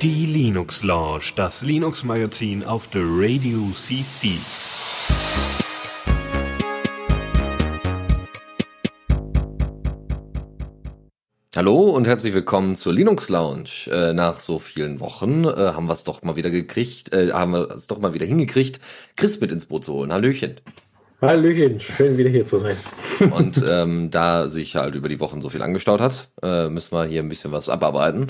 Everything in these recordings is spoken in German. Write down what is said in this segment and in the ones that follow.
Die Linux Lounge, das Linux Magazin auf der Radio CC. Hallo und herzlich willkommen zur Linux Lounge. Äh, nach so vielen Wochen äh, haben wir es doch mal wieder gekriegt, äh, haben wir es doch mal wieder hingekriegt, Chris mit ins Boot zu holen. Hallöchen. Hallöchen, schön wieder hier zu sein. Und ähm, da sich halt über die Wochen so viel angestaut hat, äh, müssen wir hier ein bisschen was abarbeiten.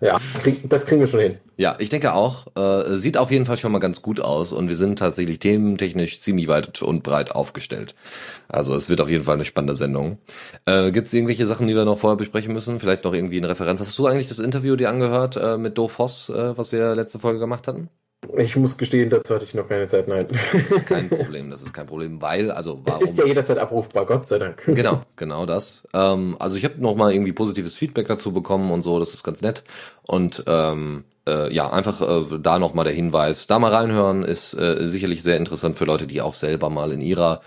ja, das kriegen wir schon hin. Ja, ich denke auch. Äh, sieht auf jeden Fall schon mal ganz gut aus und wir sind tatsächlich thementechnisch ziemlich weit und breit aufgestellt. Also es wird auf jeden Fall eine spannende Sendung. Äh, Gibt es irgendwelche Sachen, die wir noch vorher besprechen müssen? Vielleicht noch irgendwie eine Referenz. Hast du eigentlich das Interview dir angehört äh, mit Do Voss, äh, was wir letzte Folge gemacht hatten? Ich muss gestehen, dazu hatte ich noch keine Zeit, nein. Das ist kein Problem, das ist kein Problem, weil, also warum? Es ist ja jederzeit abrufbar, Gott sei Dank. Genau, genau das. Ähm, also ich habe noch mal irgendwie positives Feedback dazu bekommen und so, das ist ganz nett. Und ähm, äh, ja, einfach äh, da nochmal der Hinweis, da mal reinhören, ist äh, sicherlich sehr interessant für Leute, die auch selber mal in ihrer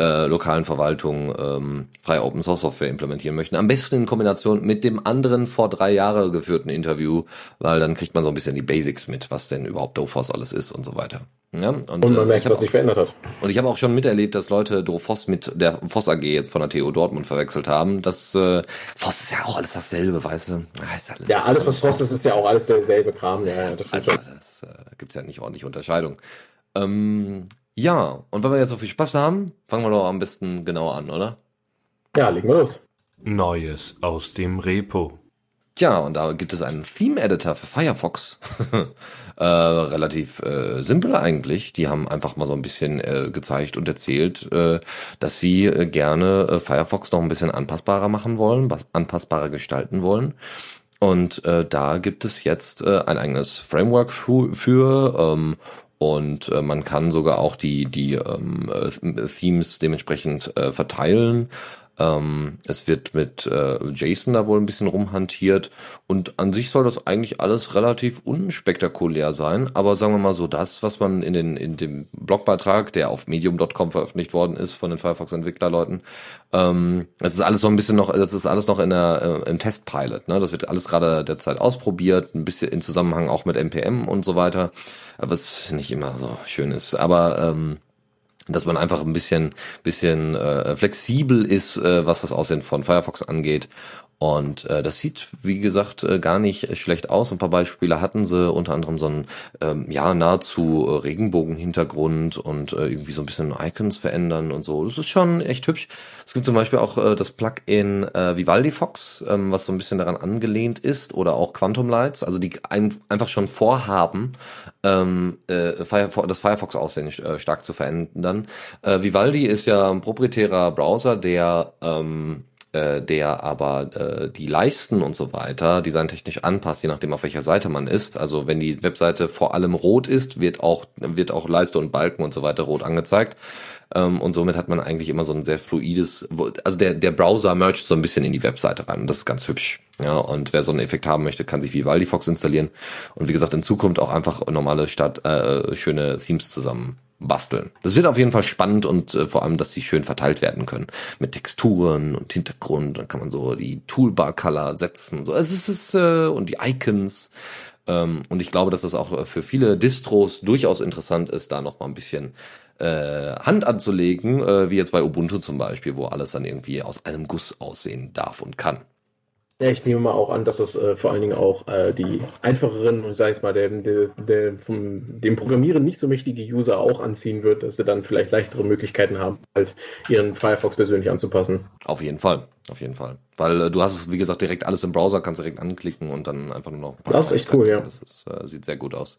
äh, lokalen Verwaltung ähm, freie Open Source Software implementieren möchten. Am besten in Kombination mit dem anderen vor drei Jahren geführten Interview, weil dann kriegt man so ein bisschen die Basics mit, was denn überhaupt DoFoss alles ist und so weiter. Ja, und, und man äh, merkt, was sich verändert hat. Und ich habe auch schon miterlebt, dass Leute DoFoss mit der Voss AG jetzt von der TU Dortmund verwechselt haben. Das äh, Voss ist ja auch alles dasselbe, weißt du? Ja, alles, ja, alles was Voss ist, ist ja auch alles derselbe Kram. Ja, ja das also, das, äh, gibt's ja nicht ordentlich Unterscheidung. Ähm, ja, und wenn wir jetzt so viel Spaß haben, fangen wir doch am besten genau an, oder? Ja, legen wir los. Neues aus dem Repo. Tja, und da gibt es einen Theme-Editor für Firefox. äh, relativ äh, simpel eigentlich. Die haben einfach mal so ein bisschen äh, gezeigt und erzählt, äh, dass sie äh, gerne äh, Firefox noch ein bisschen anpassbarer machen wollen, anpassbarer gestalten wollen. Und äh, da gibt es jetzt äh, ein eigenes Framework für, für ähm, und äh, man kann sogar auch die die ähm, äh, Themes dementsprechend äh, verteilen ähm, es wird mit äh, JSON da wohl ein bisschen rumhantiert. Und an sich soll das eigentlich alles relativ unspektakulär sein, aber sagen wir mal so, das, was man in, den, in dem Blogbeitrag, der auf medium.com veröffentlicht worden ist von den Firefox-Entwicklerleuten, ähm, das ist alles so ein bisschen noch, das ist alles noch in der, äh, im Testpilot, ne? Das wird alles gerade derzeit ausprobiert, ein bisschen in Zusammenhang auch mit NPM und so weiter, was nicht immer so schön ist, aber ähm, dass man einfach ein bisschen, bisschen äh, flexibel ist, äh, was das Aussehen von Firefox angeht und äh, das sieht, wie gesagt, äh, gar nicht schlecht aus. Ein paar Beispiele hatten sie, unter anderem so ein ähm, ja nahezu äh, Regenbogen-Hintergrund und äh, irgendwie so ein bisschen Icons verändern und so. Das ist schon echt hübsch. Es gibt zum Beispiel auch äh, das Plugin äh, Vivaldi Fox, ähm, was so ein bisschen daran angelehnt ist, oder auch Quantum Lights, also die ein, einfach schon vorhaben, ähm, äh, Firefox, das Firefox-Aussehen äh, stark zu verändern. Äh, Vivaldi ist ja ein proprietärer Browser, der ähm, äh, der aber äh, die Leisten und so weiter designtechnisch anpasst, je nachdem auf welcher Seite man ist. Also wenn die Webseite vor allem rot ist, wird auch wird auch Leiste und Balken und so weiter rot angezeigt. Ähm, und somit hat man eigentlich immer so ein sehr fluides, also der der Browser mergt so ein bisschen in die Webseite rein. Das ist ganz hübsch. Ja, und wer so einen Effekt haben möchte, kann sich Vivaldi Fox installieren. Und wie gesagt, in Zukunft auch einfach normale Stadt, äh, schöne Themes zusammen basteln. Das wird auf jeden Fall spannend und äh, vor allem, dass die schön verteilt werden können. Mit Texturen und Hintergrund. Dann kann man so die Toolbar-Color setzen. So, es ist, äh, und die Icons. Ähm, und ich glaube, dass das auch für viele Distros durchaus interessant ist, da noch mal ein bisschen äh, Hand anzulegen, äh, wie jetzt bei Ubuntu zum Beispiel, wo alles dann irgendwie aus einem Guss aussehen darf und kann. Ja, ich nehme mal auch an, dass es äh, vor allen Dingen auch äh, die einfacheren und sag ich mal, der, der vom dem Programmieren nicht so mächtige User auch anziehen wird, dass sie dann vielleicht leichtere Möglichkeiten haben, halt ihren Firefox persönlich anzupassen. Auf jeden Fall, auf jeden Fall. Weil äh, du hast es, wie gesagt, direkt alles im Browser, kannst direkt anklicken und dann einfach nur noch. Das ist echt cool, ja. Das ist, äh, sieht sehr gut aus.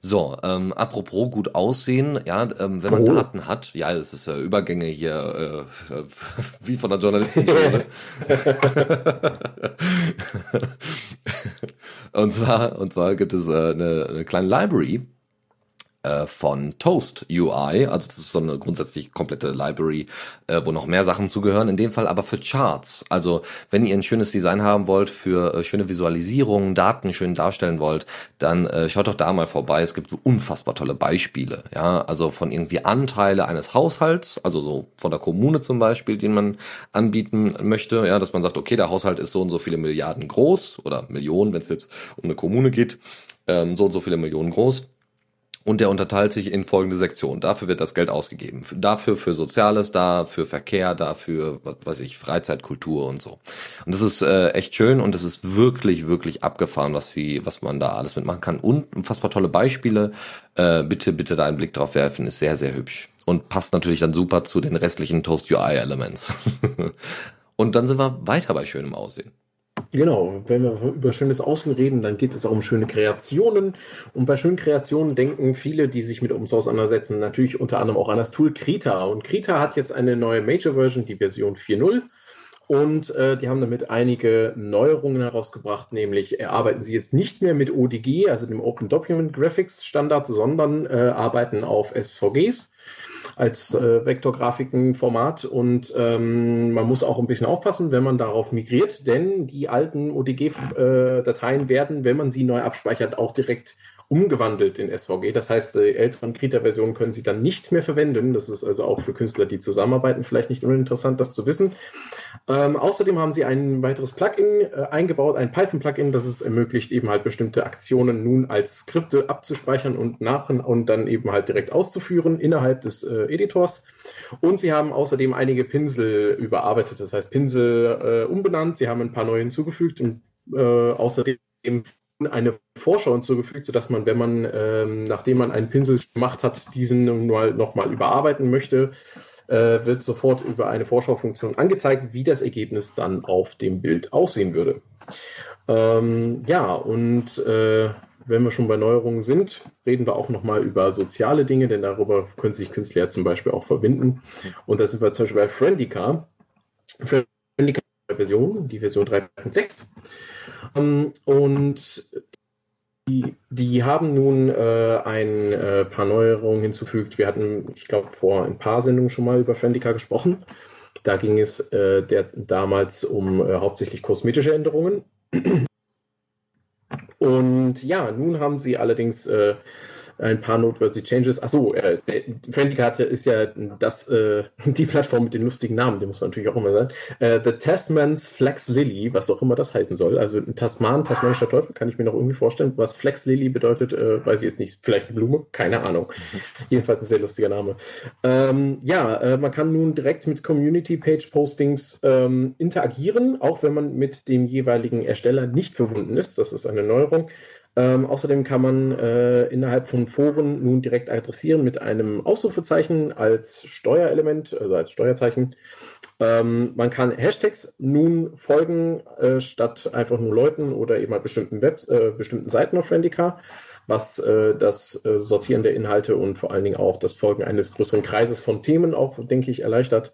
So, ähm, apropos gut aussehen, ja, ähm, wenn man oh. Daten hat, ja, es ist äh, Übergänge hier äh, wie von der Journalistenschule. und zwar, und zwar gibt es äh, eine, eine kleine Library, äh, von Toast UI. Also das ist so eine grundsätzlich komplette Library, äh, wo noch mehr Sachen zugehören. In dem Fall aber für Charts. Also wenn ihr ein schönes Design haben wollt für äh, schöne Visualisierungen, Daten schön darstellen wollt, dann schaut doch da mal vorbei. Es gibt unfassbar tolle Beispiele. Ja, also von irgendwie Anteile eines Haushalts, also so von der Kommune zum Beispiel, den man anbieten möchte. Ja, dass man sagt, okay, der Haushalt ist so und so viele Milliarden groß oder Millionen, wenn es jetzt um eine Kommune geht, ähm, so und so viele Millionen groß und der unterteilt sich in folgende Sektionen. Dafür wird das Geld ausgegeben. Dafür für Soziales, da für Verkehr, dafür, was weiß ich, Freizeitkultur und so. Und das ist äh, echt schön und es ist wirklich, wirklich abgefahren, was sie, was man da alles mitmachen kann. Und unfassbar tolle Beispiele. Äh, bitte, bitte da einen Blick drauf werfen, ist sehr, sehr hübsch. Und passt natürlich dann super zu den restlichen Toast UI Elements. und dann sind wir weiter bei schönem Aussehen. Genau, wenn wir über schönes Außen reden, dann geht es auch um schöne Kreationen. Und bei schönen Kreationen denken viele, die sich mit uns auseinandersetzen, natürlich unter anderem auch an das Tool Krita. Und Krita hat jetzt eine neue Major-Version, die Version 4.0. Und äh, die haben damit einige Neuerungen herausgebracht, nämlich arbeiten sie jetzt nicht mehr mit ODG, also dem Open Document Graphics Standard, sondern äh, arbeiten auf SVGs als äh, Vektorgrafikenformat und ähm, man muss auch ein bisschen aufpassen, wenn man darauf migriert, denn die alten ODG-Dateien äh, werden, wenn man sie neu abspeichert, auch direkt umgewandelt in SVG. Das heißt, die älteren Krita-Versionen können Sie dann nicht mehr verwenden. Das ist also auch für Künstler, die zusammenarbeiten, vielleicht nicht uninteressant, das zu wissen. Ähm, außerdem haben Sie ein weiteres Plugin äh, eingebaut, ein Python-Plugin, das es ermöglicht, eben halt bestimmte Aktionen nun als Skripte abzuspeichern und nach und dann eben halt direkt auszuführen innerhalb des äh, Editors. Und Sie haben außerdem einige Pinsel überarbeitet, das heißt Pinsel äh, umbenannt. Sie haben ein paar neue hinzugefügt und äh, außerdem eine Vorschau hinzugefügt, sodass man, wenn man, ähm, nachdem man einen Pinsel gemacht hat, diesen nochmal überarbeiten möchte, äh, wird sofort über eine Vorschaufunktion angezeigt, wie das Ergebnis dann auf dem Bild aussehen würde. Ähm, ja, und äh, wenn wir schon bei Neuerungen sind, reden wir auch nochmal über soziale Dinge, denn darüber können sich Künstler zum Beispiel auch verbinden. Und da sind wir zum Beispiel bei Friendica. Friendica Version, die Version 3.6. Ähm, und die, die, haben nun äh, ein äh, paar Neuerungen hinzufügt. Wir hatten, ich glaube, vor ein paar Sendungen schon mal über Friendica gesprochen. Da ging es äh, der, damals um äh, hauptsächlich kosmetische Änderungen. Und ja, nun haben sie allerdings äh, ein paar noteworthy Changes. Achso, äh, Friendly ist ja das, äh, die Plattform mit den lustigen Namen, die muss man natürlich auch immer sagen. Äh, The Tasman's Flex Lily, was auch immer das heißen soll. Also ein Tasman, tasmanischer Teufel, kann ich mir noch irgendwie vorstellen. Was Flex Lily bedeutet, äh, weiß ich jetzt nicht. Vielleicht eine Blume? Keine Ahnung. Jedenfalls ein sehr lustiger Name. Ähm, ja, äh, man kann nun direkt mit Community-Page-Postings ähm, interagieren, auch wenn man mit dem jeweiligen Ersteller nicht verbunden ist. Das ist eine Neuerung. Ähm, außerdem kann man äh, innerhalb von Foren nun direkt adressieren mit einem Ausrufezeichen als Steuerelement, also als Steuerzeichen. Ähm, man kann Hashtags nun folgen, äh, statt einfach nur Leuten oder eben halt bestimmten, Webs, äh, bestimmten Seiten auf Friendica, was äh, das äh, Sortieren der Inhalte und vor allen Dingen auch das Folgen eines größeren Kreises von Themen auch, denke ich, erleichtert.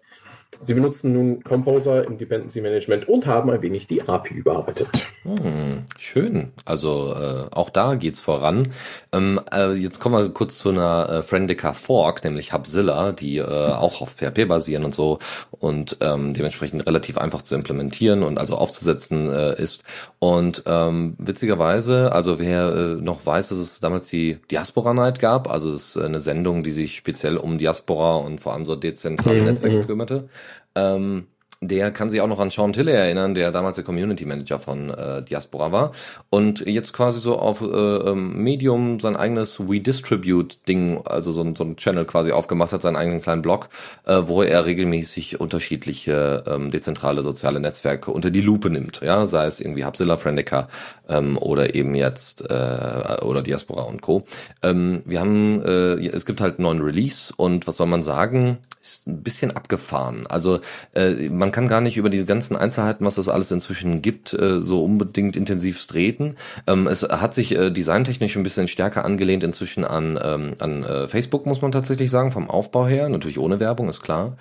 Sie benutzen nun Composer im Dependency Management und haben ein wenig die API überarbeitet. Hm, schön. Also äh, auch da geht's voran. Ähm, äh, jetzt kommen wir kurz zu einer äh, Friendica Fork, nämlich Hubzilla, die äh, auch auf PHP basieren und so und ähm, dementsprechend relativ einfach zu implementieren und also aufzusetzen äh, ist. Und ähm, witzigerweise, also wer äh, noch weiß, dass es damals die Diaspora Night gab, also es ist eine Sendung, die sich speziell um Diaspora und vor allem so dezentrale mhm, Netzwerke mhm. kümmerte. Ähm, der kann sich auch noch an Sean Tilley erinnern, der damals der Community Manager von äh, Diaspora war und jetzt quasi so auf äh, ähm, Medium sein eigenes We Distribute Ding, also so, so ein Channel quasi aufgemacht hat, seinen eigenen kleinen Blog, äh, wo er regelmäßig unterschiedliche ähm, dezentrale soziale Netzwerke unter die Lupe nimmt, ja, sei es irgendwie Hubzilla, Friendica ähm, oder eben jetzt äh, oder Diaspora und Co. Ähm, wir haben, äh, es gibt halt einen neuen Release und was soll man sagen, ist ein bisschen abgefahren. Also äh, man man kann gar nicht über die ganzen Einzelheiten, was das alles inzwischen gibt, äh, so unbedingt intensiv treten. Ähm, es hat sich äh, designtechnisch ein bisschen stärker angelehnt inzwischen an, ähm, an äh, Facebook, muss man tatsächlich sagen, vom Aufbau her. Natürlich ohne Werbung, ist klar.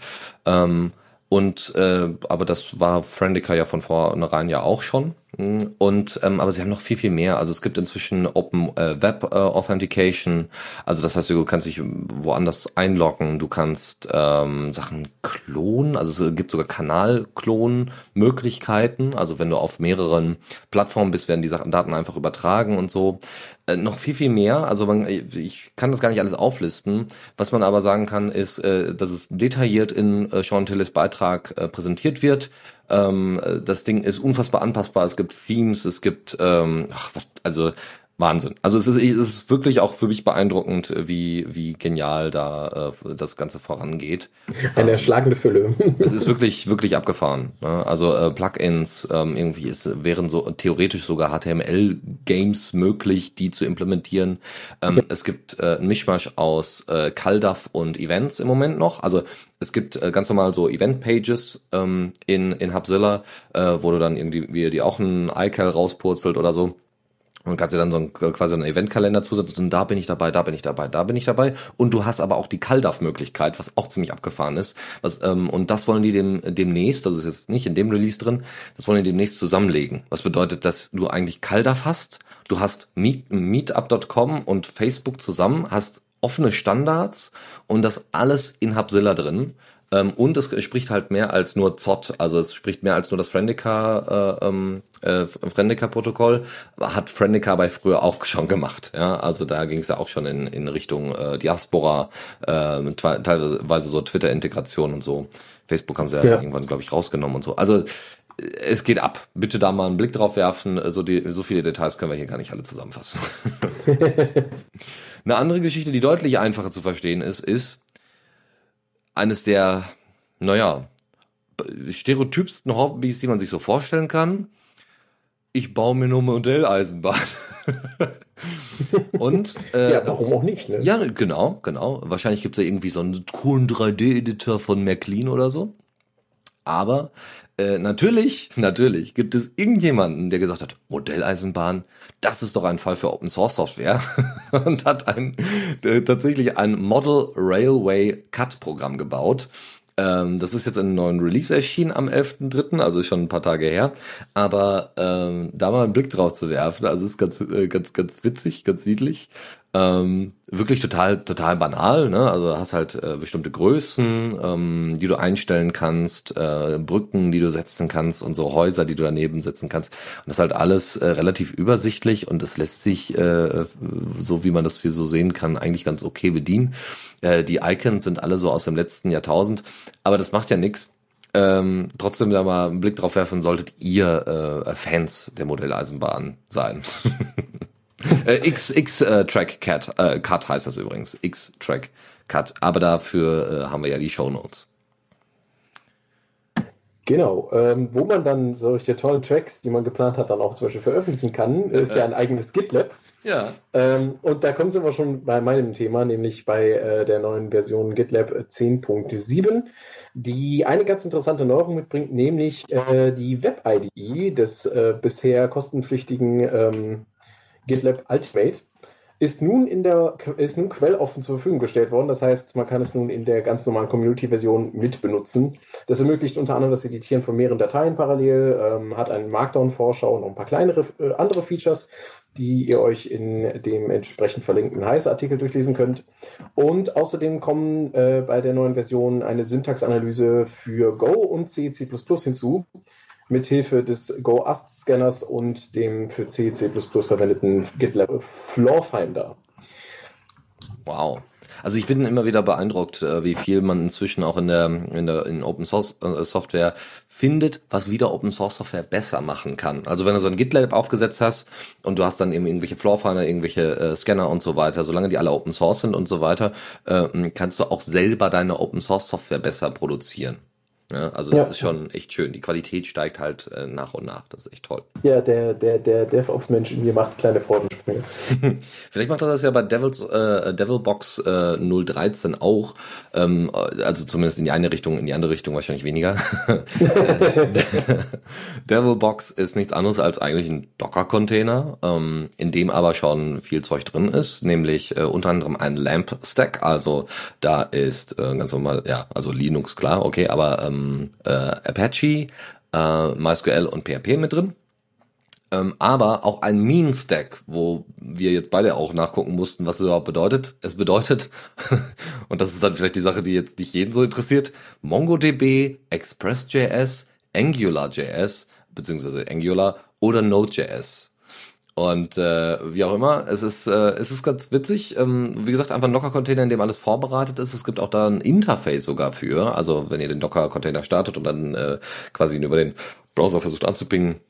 Ähm, und äh, aber das war Friendica ja von vornherein ja auch schon. Und ähm, aber sie haben noch viel viel mehr. Also es gibt inzwischen Open äh, Web äh, Authentication. Also das heißt, du kannst dich woanders einloggen. Du kannst ähm, Sachen klonen. Also es gibt sogar Kanalklon-Möglichkeiten. Also wenn du auf mehreren Plattformen bist, werden die Sachen Daten einfach übertragen und so. Äh, noch viel viel mehr. Also man, ich kann das gar nicht alles auflisten. Was man aber sagen kann, ist, äh, dass es detailliert in äh, Sean Tillis Beitrag äh, präsentiert wird ähm, das Ding ist unfassbar anpassbar. Es gibt Themes, es gibt, ähm, ach, also Wahnsinn. Also es ist, es ist wirklich auch für mich beeindruckend, wie, wie genial da äh, das Ganze vorangeht. Eine erschlagende Fülle. es ist wirklich, wirklich abgefahren. Ne? Also äh, Plugins, ähm, irgendwie ist, wären so theoretisch sogar HTML-Games möglich, die zu implementieren. Ähm, es gibt äh, ein Mischmasch aus äh, CalDAV und Events im Moment noch. Also es gibt äh, ganz normal so Event-Pages ähm, in, in Hubzilla, äh, wo du dann irgendwie wie die auch ein iCal rauspurzelt oder so und kannst dir dann so ein, quasi einen Eventkalender zusetzen und da bin ich dabei, da bin ich dabei, da bin ich dabei. Und du hast aber auch die CalDAV-Möglichkeit, was auch ziemlich abgefahren ist. Was, ähm, und das wollen die dem, demnächst, das ist jetzt nicht in dem Release drin, das wollen die demnächst zusammenlegen. Was bedeutet, dass du eigentlich CalDAV hast, du hast Meet, Meetup.com und Facebook zusammen, hast offene Standards und das alles in Hubzilla drin. Ähm, und es spricht halt mehr als nur ZOT, also es spricht mehr als nur das Friendica, äh, ähm, äh, Friendica-Protokoll, hat Friendica bei früher auch schon gemacht. Ja, also da ging es ja auch schon in, in Richtung äh, Diaspora, äh, teilweise so Twitter-Integration und so. Facebook haben sie ja, ja. irgendwann, glaube ich, rausgenommen und so. Also es geht ab. Bitte da mal einen Blick drauf werfen. So, die, so viele Details können wir hier gar nicht alle zusammenfassen. Eine andere Geschichte, die deutlich einfacher zu verstehen ist, ist, eines der, naja, stereotypsten Hobbys, die man sich so vorstellen kann. Ich baue mir nur Modelleisenbahn. Und äh, ja, warum auch nicht? Ne? Ja, genau, genau. Wahrscheinlich gibt's ja irgendwie so einen coolen 3D-Editor von Märklin oder so. Aber äh, natürlich, natürlich gibt es irgendjemanden, der gesagt hat, Modelleisenbahn, das ist doch ein Fall für Open Source Software und hat ein äh, tatsächlich ein Model Railway Cut Programm gebaut. Ähm, das ist jetzt in einem neuen Release erschienen am 11.3., also ist schon ein paar Tage her. Aber ähm, da mal einen Blick drauf zu werfen, also ist ganz, äh, ganz, ganz witzig, ganz niedlich. Ähm, wirklich total, total banal, ne? Also hast halt äh, bestimmte Größen, ähm, die du einstellen kannst, äh, Brücken, die du setzen kannst und so Häuser, die du daneben setzen kannst. Und das ist halt alles äh, relativ übersichtlich und es lässt sich, äh, so wie man das hier so sehen kann, eigentlich ganz okay bedienen. Äh, die Icons sind alle so aus dem letzten Jahrtausend, aber das macht ja nichts. Ähm, trotzdem da mal einen Blick drauf werfen, solltet ihr äh, Fans der Modelleisenbahn sein. Äh, X, X äh, Track Cat, äh, Cut heißt das übrigens. X Track Cut. Aber dafür äh, haben wir ja die Show Notes. Genau, ähm, wo man dann solche tollen Tracks, die man geplant hat, dann auch zum Beispiel veröffentlichen kann, ist ja ein eigenes GitLab. Ja. Ähm, und da kommen wir schon bei meinem Thema, nämlich bei äh, der neuen Version GitLab 10.7, die eine ganz interessante Neuerung mitbringt, nämlich äh, die Web-IDE des äh, bisher kostenpflichtigen ähm, GitLab Ultimate ist nun in der ist nun quelloffen zur Verfügung gestellt worden. Das heißt, man kann es nun in der ganz normalen Community-Version mitbenutzen. Das ermöglicht unter anderem das Editieren von mehreren Dateien parallel, ähm, hat einen Markdown-Vorschau und ein paar kleinere äh, andere Features, die ihr euch in dem entsprechend verlinkten Heiß-Artikel durchlesen könnt. Und außerdem kommen äh, bei der neuen Version eine Syntaxanalyse für Go und C, C++ hinzu mithilfe des Go-Ast-Scanners und dem für C, C++ verwendeten GitLab Floor Finder. Wow. Also ich bin immer wieder beeindruckt, äh, wie viel man inzwischen auch in der in der in Open Source äh, Software findet, was wieder Open Source Software besser machen kann. Also wenn du so ein GitLab aufgesetzt hast und du hast dann eben irgendwelche Floorfinder, irgendwelche äh, Scanner und so weiter, solange die alle Open Source sind und so weiter, äh, kannst du auch selber deine Open Source Software besser produzieren. Ja, also das ja. ist schon echt schön. Die Qualität steigt halt äh, nach und nach. Das ist echt toll. Ja, der, der, der DevOps-Mensch in mir macht kleine Freudensprünge. Vielleicht macht er das ja bei Devils, äh, Devilbox äh, 013 auch. Ähm, also zumindest in die eine Richtung, in die andere Richtung wahrscheinlich weniger. Devilbox ist nichts anderes als eigentlich ein Docker-Container, ähm, in dem aber schon viel Zeug drin ist, nämlich äh, unter anderem ein Lamp-Stack. Also da ist äh, ganz normal, ja, also Linux klar, okay, aber ähm, äh, Apache, äh, MySQL und PHP mit drin. ähm, aber auch ein Mean Stack, wo wir jetzt beide auch nachgucken mussten, was es überhaupt bedeutet. Es bedeutet, und das ist dann vielleicht die Sache, die jetzt nicht jeden so interessiert, MongoDB, Express.js, AngularJS, beziehungsweise Angular oder Node.js. Und äh, wie auch immer, es ist, äh, es ist ganz witzig. Ähm, wie gesagt, einfach ein Docker-Container, in dem alles vorbereitet ist. Es gibt auch da ein Interface sogar für. Also wenn ihr den Docker-Container startet und dann äh, quasi über den Browser versucht anzupingen,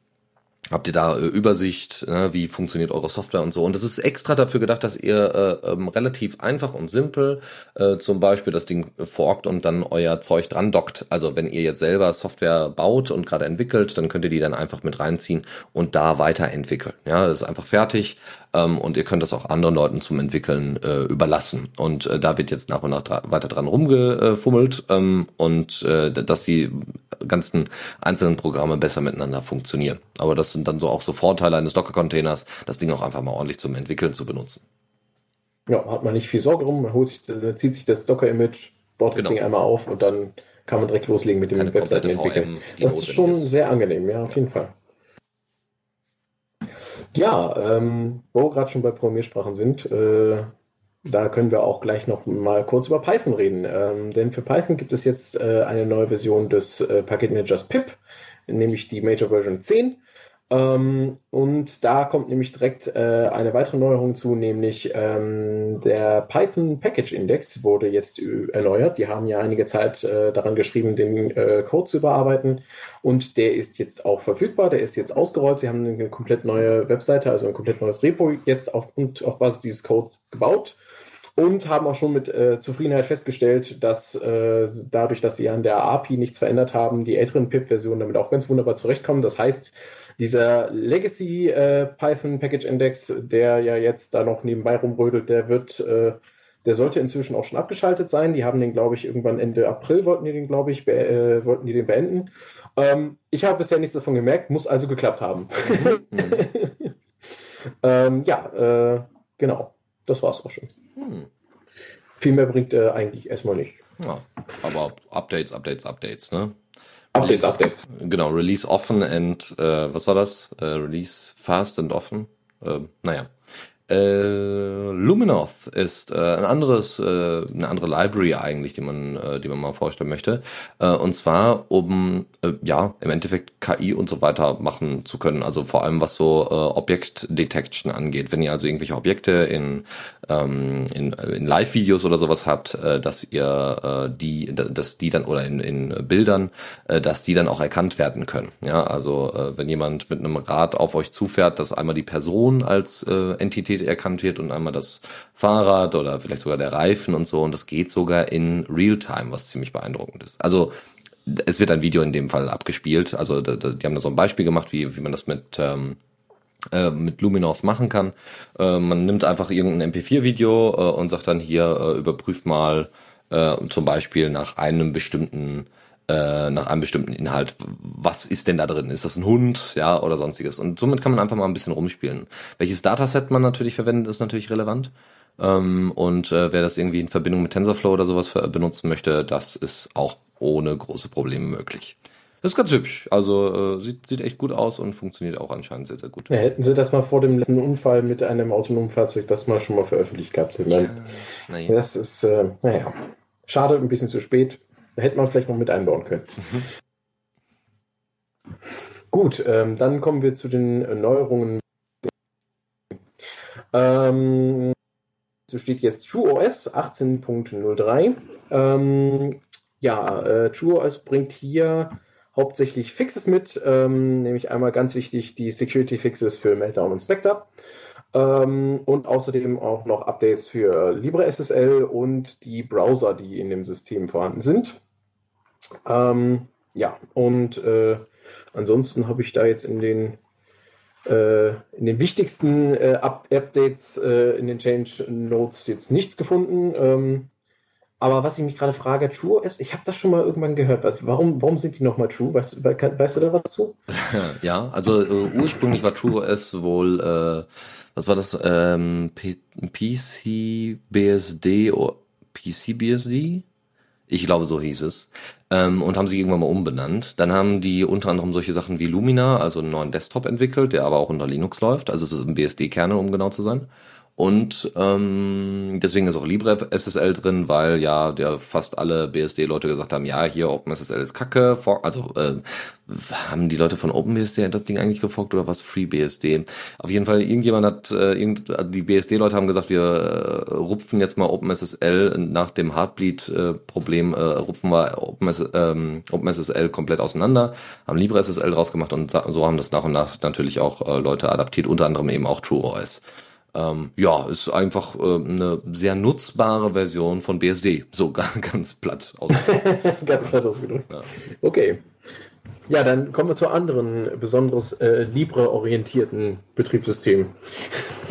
habt ihr da äh, Übersicht, ne, wie funktioniert eure Software und so. Und das ist extra dafür gedacht, dass ihr äh, ähm, relativ einfach und simpel äh, zum Beispiel das Ding forkt und dann euer Zeug dran dockt. Also wenn ihr jetzt selber Software baut und gerade entwickelt, dann könnt ihr die dann einfach mit reinziehen und da weiterentwickeln. Ja, das ist einfach fertig ähm, und ihr könnt das auch anderen Leuten zum Entwickeln äh, überlassen. Und äh, da wird jetzt nach und nach dra weiter dran rumgefummelt ähm, und äh, dass die ganzen einzelnen Programme besser miteinander funktionieren. Aber das sind dann so auch so Vorteile eines Docker-Containers, das Ding auch einfach mal ordentlich zum Entwickeln zu benutzen. Ja, hat man nicht viel Sorge drum, man holt sich, zieht sich das Docker-Image, baut das genau. Ding einmal auf und dann kann man direkt loslegen mit dem Webseiten entwickeln. Das ist schon ist. sehr angenehm, ja, auf jeden Fall. Ja, ähm, wo wir gerade schon bei Programmiersprachen sind, äh, da können wir auch gleich noch mal kurz über Python reden. Ähm, denn für Python gibt es jetzt äh, eine neue Version des äh, Paketmanagers pip, nämlich die Major Version 10. Ähm, und da kommt nämlich direkt äh, eine weitere Neuerung zu, nämlich ähm, der Python Package Index wurde jetzt erneuert. Die haben ja einige Zeit äh, daran geschrieben, den äh, Code zu überarbeiten und der ist jetzt auch verfügbar, der ist jetzt ausgerollt. Sie haben eine komplett neue Webseite, also ein komplett neues Repo jetzt aufgrund, auf Basis dieses Codes gebaut und haben auch schon mit äh, Zufriedenheit festgestellt, dass äh, dadurch, dass sie an der API nichts verändert haben, die älteren PIP-Versionen damit auch ganz wunderbar zurechtkommen. Das heißt, dieser Legacy äh, Python Package Index, der ja jetzt da noch nebenbei rumrödelt, der wird, äh, der sollte inzwischen auch schon abgeschaltet sein. Die haben den, glaube ich, irgendwann Ende April wollten die den, glaube ich, äh, wollten die den beenden. Ähm, ich habe bisher nichts davon gemerkt, muss also geklappt haben. Mhm. ähm, ja, äh, genau. Das war's auch schon. Hm. Viel mehr bringt er eigentlich erstmal nicht. Ja, aber Updates, Updates, Updates, ne? Updates, Updates. Genau, Release often and, äh, was war das? Äh, release fast and often. Äh, naja. Äh, Luminoth ist äh, ein anderes, äh, eine andere Library eigentlich, die man, äh, die man mal vorstellen möchte. Äh, und zwar, um äh, ja im Endeffekt KI und so weiter machen zu können. Also vor allem was so äh, Object Detection angeht. Wenn ihr also irgendwelche Objekte in ähm, in, in Live-Videos oder sowas habt, äh, dass ihr äh, die, dass die dann oder in, in Bildern, äh, dass die dann auch erkannt werden können. Ja, also äh, wenn jemand mit einem Rad auf euch zufährt, dass einmal die Person als äh, Entität Mobilität erkannt wird und einmal das Fahrrad oder vielleicht sogar der Reifen und so. Und das geht sogar in Realtime, was ziemlich beeindruckend ist. Also es wird ein Video in dem Fall abgespielt. Also die haben da so ein Beispiel gemacht, wie, wie man das mit ähm, äh, mit Luminos machen kann. Äh, man nimmt einfach irgendein MP4-Video äh, und sagt dann hier, überprüft mal zum Beispiel nach einem bestimmten äh, nach einem bestimmten Inhalt, was ist denn da drin? Ist das ein Hund, ja, oder sonstiges? Und somit kann man einfach mal ein bisschen rumspielen. Welches Dataset man natürlich verwendet, ist natürlich relevant. Ähm, und äh, wer das irgendwie in Verbindung mit TensorFlow oder sowas benutzen möchte, das ist auch ohne große Probleme möglich. Das ist ganz hübsch. Also äh, sieht, sieht echt gut aus und funktioniert auch anscheinend sehr, sehr gut. Ja, hätten sie das mal vor dem letzten Unfall mit einem autonomen Fahrzeug das mal schon mal veröffentlicht gehabt. Ich meine, ja, ja. Das ist, äh, naja, schade, ein bisschen zu spät. Hätte man vielleicht noch mit einbauen können. Mhm. Gut, ähm, dann kommen wir zu den Neuerungen. Ähm, so steht jetzt TrueOS 18.03. Ähm, ja, äh, TrueOS bringt hier hauptsächlich Fixes mit, ähm, nämlich einmal ganz wichtig die Security Fixes für Meltdown und Spectre. Ähm, und außerdem auch noch Updates für LibreSSL und die Browser, die in dem System vorhanden sind. Ähm, ja, und äh, ansonsten habe ich da jetzt in den äh, in den wichtigsten äh, Up Updates äh, in den Change Notes jetzt nichts gefunden. Ähm, aber was ich mich gerade frage, True ist, ich habe das schon mal irgendwann gehört. Warum, warum sind die nochmal True? Weißt, weißt du da was zu? Ja, also äh, ursprünglich war True OS wohl, äh, was war das, ähm, PC BSD oder PC BSD? Ich glaube, so hieß es. Ähm, und haben sich irgendwann mal umbenannt. Dann haben die unter anderem solche Sachen wie Lumina, also einen neuen Desktop entwickelt, der aber auch unter Linux läuft. Also es ist ein BSD-Kernel, um genau zu sein. Und ähm, deswegen ist auch LibreSSL drin, weil ja der fast alle BSD-Leute gesagt haben, ja, hier OpenSSL ist Kacke. Also äh, haben die Leute von OpenBSD das Ding eigentlich gefolgt oder was FreeBSD? Auf jeden Fall, irgendjemand hat, äh, irgend, die BSD-Leute haben gesagt, wir äh, rupfen jetzt mal OpenSSL nach dem Heartbleed-Problem, äh, rupfen wir OpenS, ähm, OpenSSL komplett auseinander, haben LibreSSL draus gemacht und so haben das nach und nach natürlich auch äh, Leute adaptiert, unter anderem eben auch TrueOS. Ähm, ja, ist einfach äh, eine sehr nutzbare Version von BSD. So ganz platt ausgedrückt. ganz platt ausgedrückt. Ja. Okay. Ja, dann kommen wir zu anderen besonders äh, Libre-orientierten Betriebssystemen.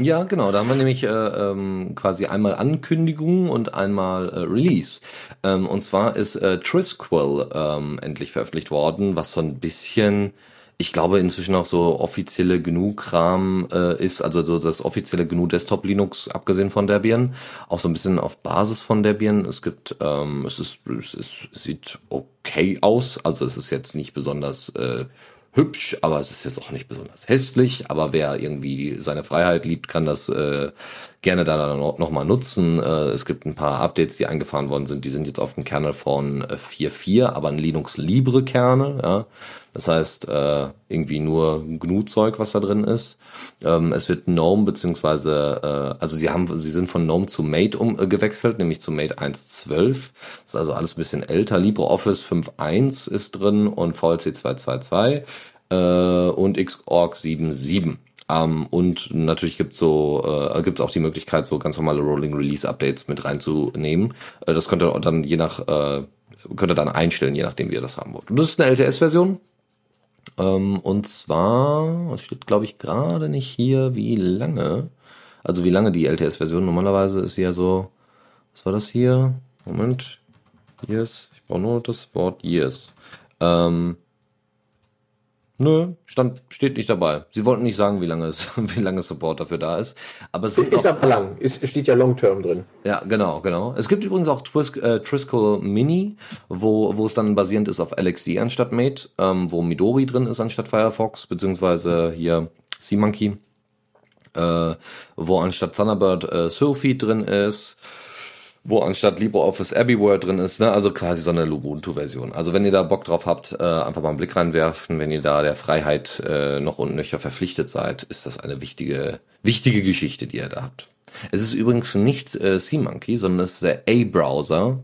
Ja, genau. Da haben wir nämlich äh, ähm, quasi einmal Ankündigung und einmal äh, Release. Ähm, und zwar ist äh, Trisquel ähm, endlich veröffentlicht worden, was so ein bisschen ich glaube inzwischen auch so offizielle GNU-Kram äh, ist, also so das offizielle GNU Desktop Linux, abgesehen von Debian, auch so ein bisschen auf Basis von Debian. Es gibt, ähm, es ist, es ist, sieht okay aus, also es ist jetzt nicht besonders äh, hübsch, aber es ist jetzt auch nicht besonders hässlich. Aber wer irgendwie seine Freiheit liebt, kann das äh, gerne da noch mal nutzen. Äh, es gibt ein paar Updates, die eingefahren worden sind. Die sind jetzt auf dem Kernel von 4.4, äh, aber ein Linux Libre Kernel. Ja. Das heißt, äh, irgendwie nur GNU-Zeug, was da drin ist. Ähm, es wird GNOME beziehungsweise, also sie haben, sie sind von GNOME zu Mate umgewechselt, nämlich zu Mate 1.12. Das ist also alles ein bisschen älter. LibreOffice 5.1 ist drin und VLC 2.2.2 äh, und Xorg 7.7. Ähm, und natürlich gibt's so, äh, gibt's auch die Möglichkeit, so ganz normale Rolling Release Updates mit reinzunehmen. Äh, das könnt ihr dann je nach, äh, könnt ihr dann einstellen, je nachdem, wie ihr das haben wollt. Und das ist eine LTS-Version. Ähm, und zwar, es steht glaube ich gerade nicht hier, wie lange. Also wie lange die LTS-Version. Normalerweise ist sie ja so, was war das hier? Moment. Yes. Ich brauche nur das Wort yes. Ähm, Nö, stand, steht nicht dabei. Sie wollten nicht sagen, wie lange es, wie lange Support dafür da ist. Aber es ist aber lang. Es steht ja Long Term drin. Ja, genau, genau. Es gibt übrigens auch Tris äh, Trisco Mini, wo, wo es dann basierend ist auf LXD anstatt Mate, ähm, wo Midori drin ist anstatt Firefox, beziehungsweise hier SeaMonkey, äh, wo anstatt Thunderbird äh, Sylphid drin ist wo anstatt LibreOffice Everywhere drin ist, ne? also quasi so eine Lubuntu-Version. Also wenn ihr da Bock drauf habt, äh, einfach mal einen Blick reinwerfen. Wenn ihr da der Freiheit äh, noch und nöcher verpflichtet seid, ist das eine wichtige, wichtige Geschichte, die ihr da habt. Es ist übrigens nicht äh, SeaMonkey, sondern es ist der A-Browser,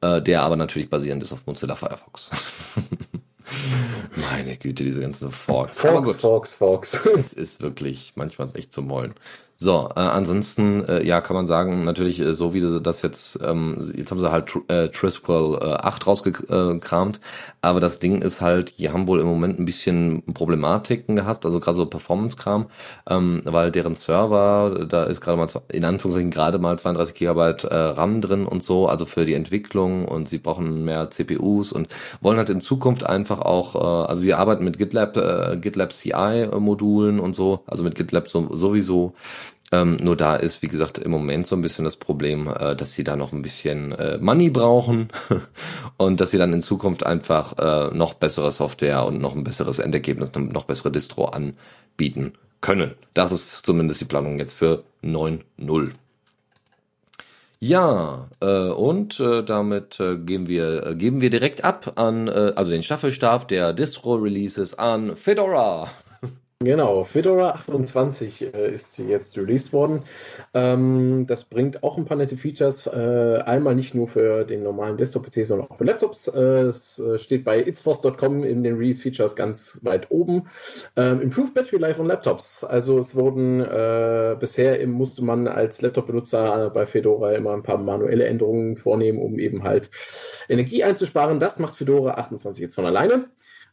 äh, der aber natürlich basierend ist auf Mozilla Firefox. Meine Güte, diese ganzen Forks. Forks, Forks, Forks. Es ist wirklich manchmal echt zum Mollen. So, äh, ansonsten, äh, ja, kann man sagen, natürlich, äh, so wie das jetzt, ähm, jetzt haben sie halt tr äh, Trisquel äh, 8 rausgekramt, aber das Ding ist halt, die haben wohl im Moment ein bisschen Problematiken gehabt, also gerade so Performance-Kram, ähm, weil deren Server, da ist gerade mal, in Anführungszeichen gerade mal 32 Gigabyte äh, RAM drin und so, also für die Entwicklung und sie brauchen mehr CPUs und wollen halt in Zukunft einfach auch, äh, also sie arbeiten mit GitLab, äh, GitLab CI-Modulen und so, also mit GitLab so, sowieso, ähm, nur da ist, wie gesagt, im Moment so ein bisschen das Problem, äh, dass sie da noch ein bisschen äh, Money brauchen und dass sie dann in Zukunft einfach äh, noch bessere Software und noch ein besseres Endergebnis, noch bessere Distro anbieten können. Das ist zumindest die Planung jetzt für 9.0. Ja, äh, und äh, damit äh, geben wir äh, geben wir direkt ab an äh, also den Staffelstab der Distro Releases an Fedora. Genau, Fedora 28 äh, ist jetzt released worden. Ähm, das bringt auch ein paar nette Features. Äh, einmal nicht nur für den normalen Desktop-PC, sondern auch für Laptops. Äh, es äh, steht bei itsforce.com in den Release-Features ganz weit oben. Ähm, Improved Battery Life on Laptops. Also es wurden äh, bisher musste man als Laptop-Benutzer bei Fedora immer ein paar manuelle Änderungen vornehmen, um eben halt Energie einzusparen. Das macht Fedora 28 jetzt von alleine.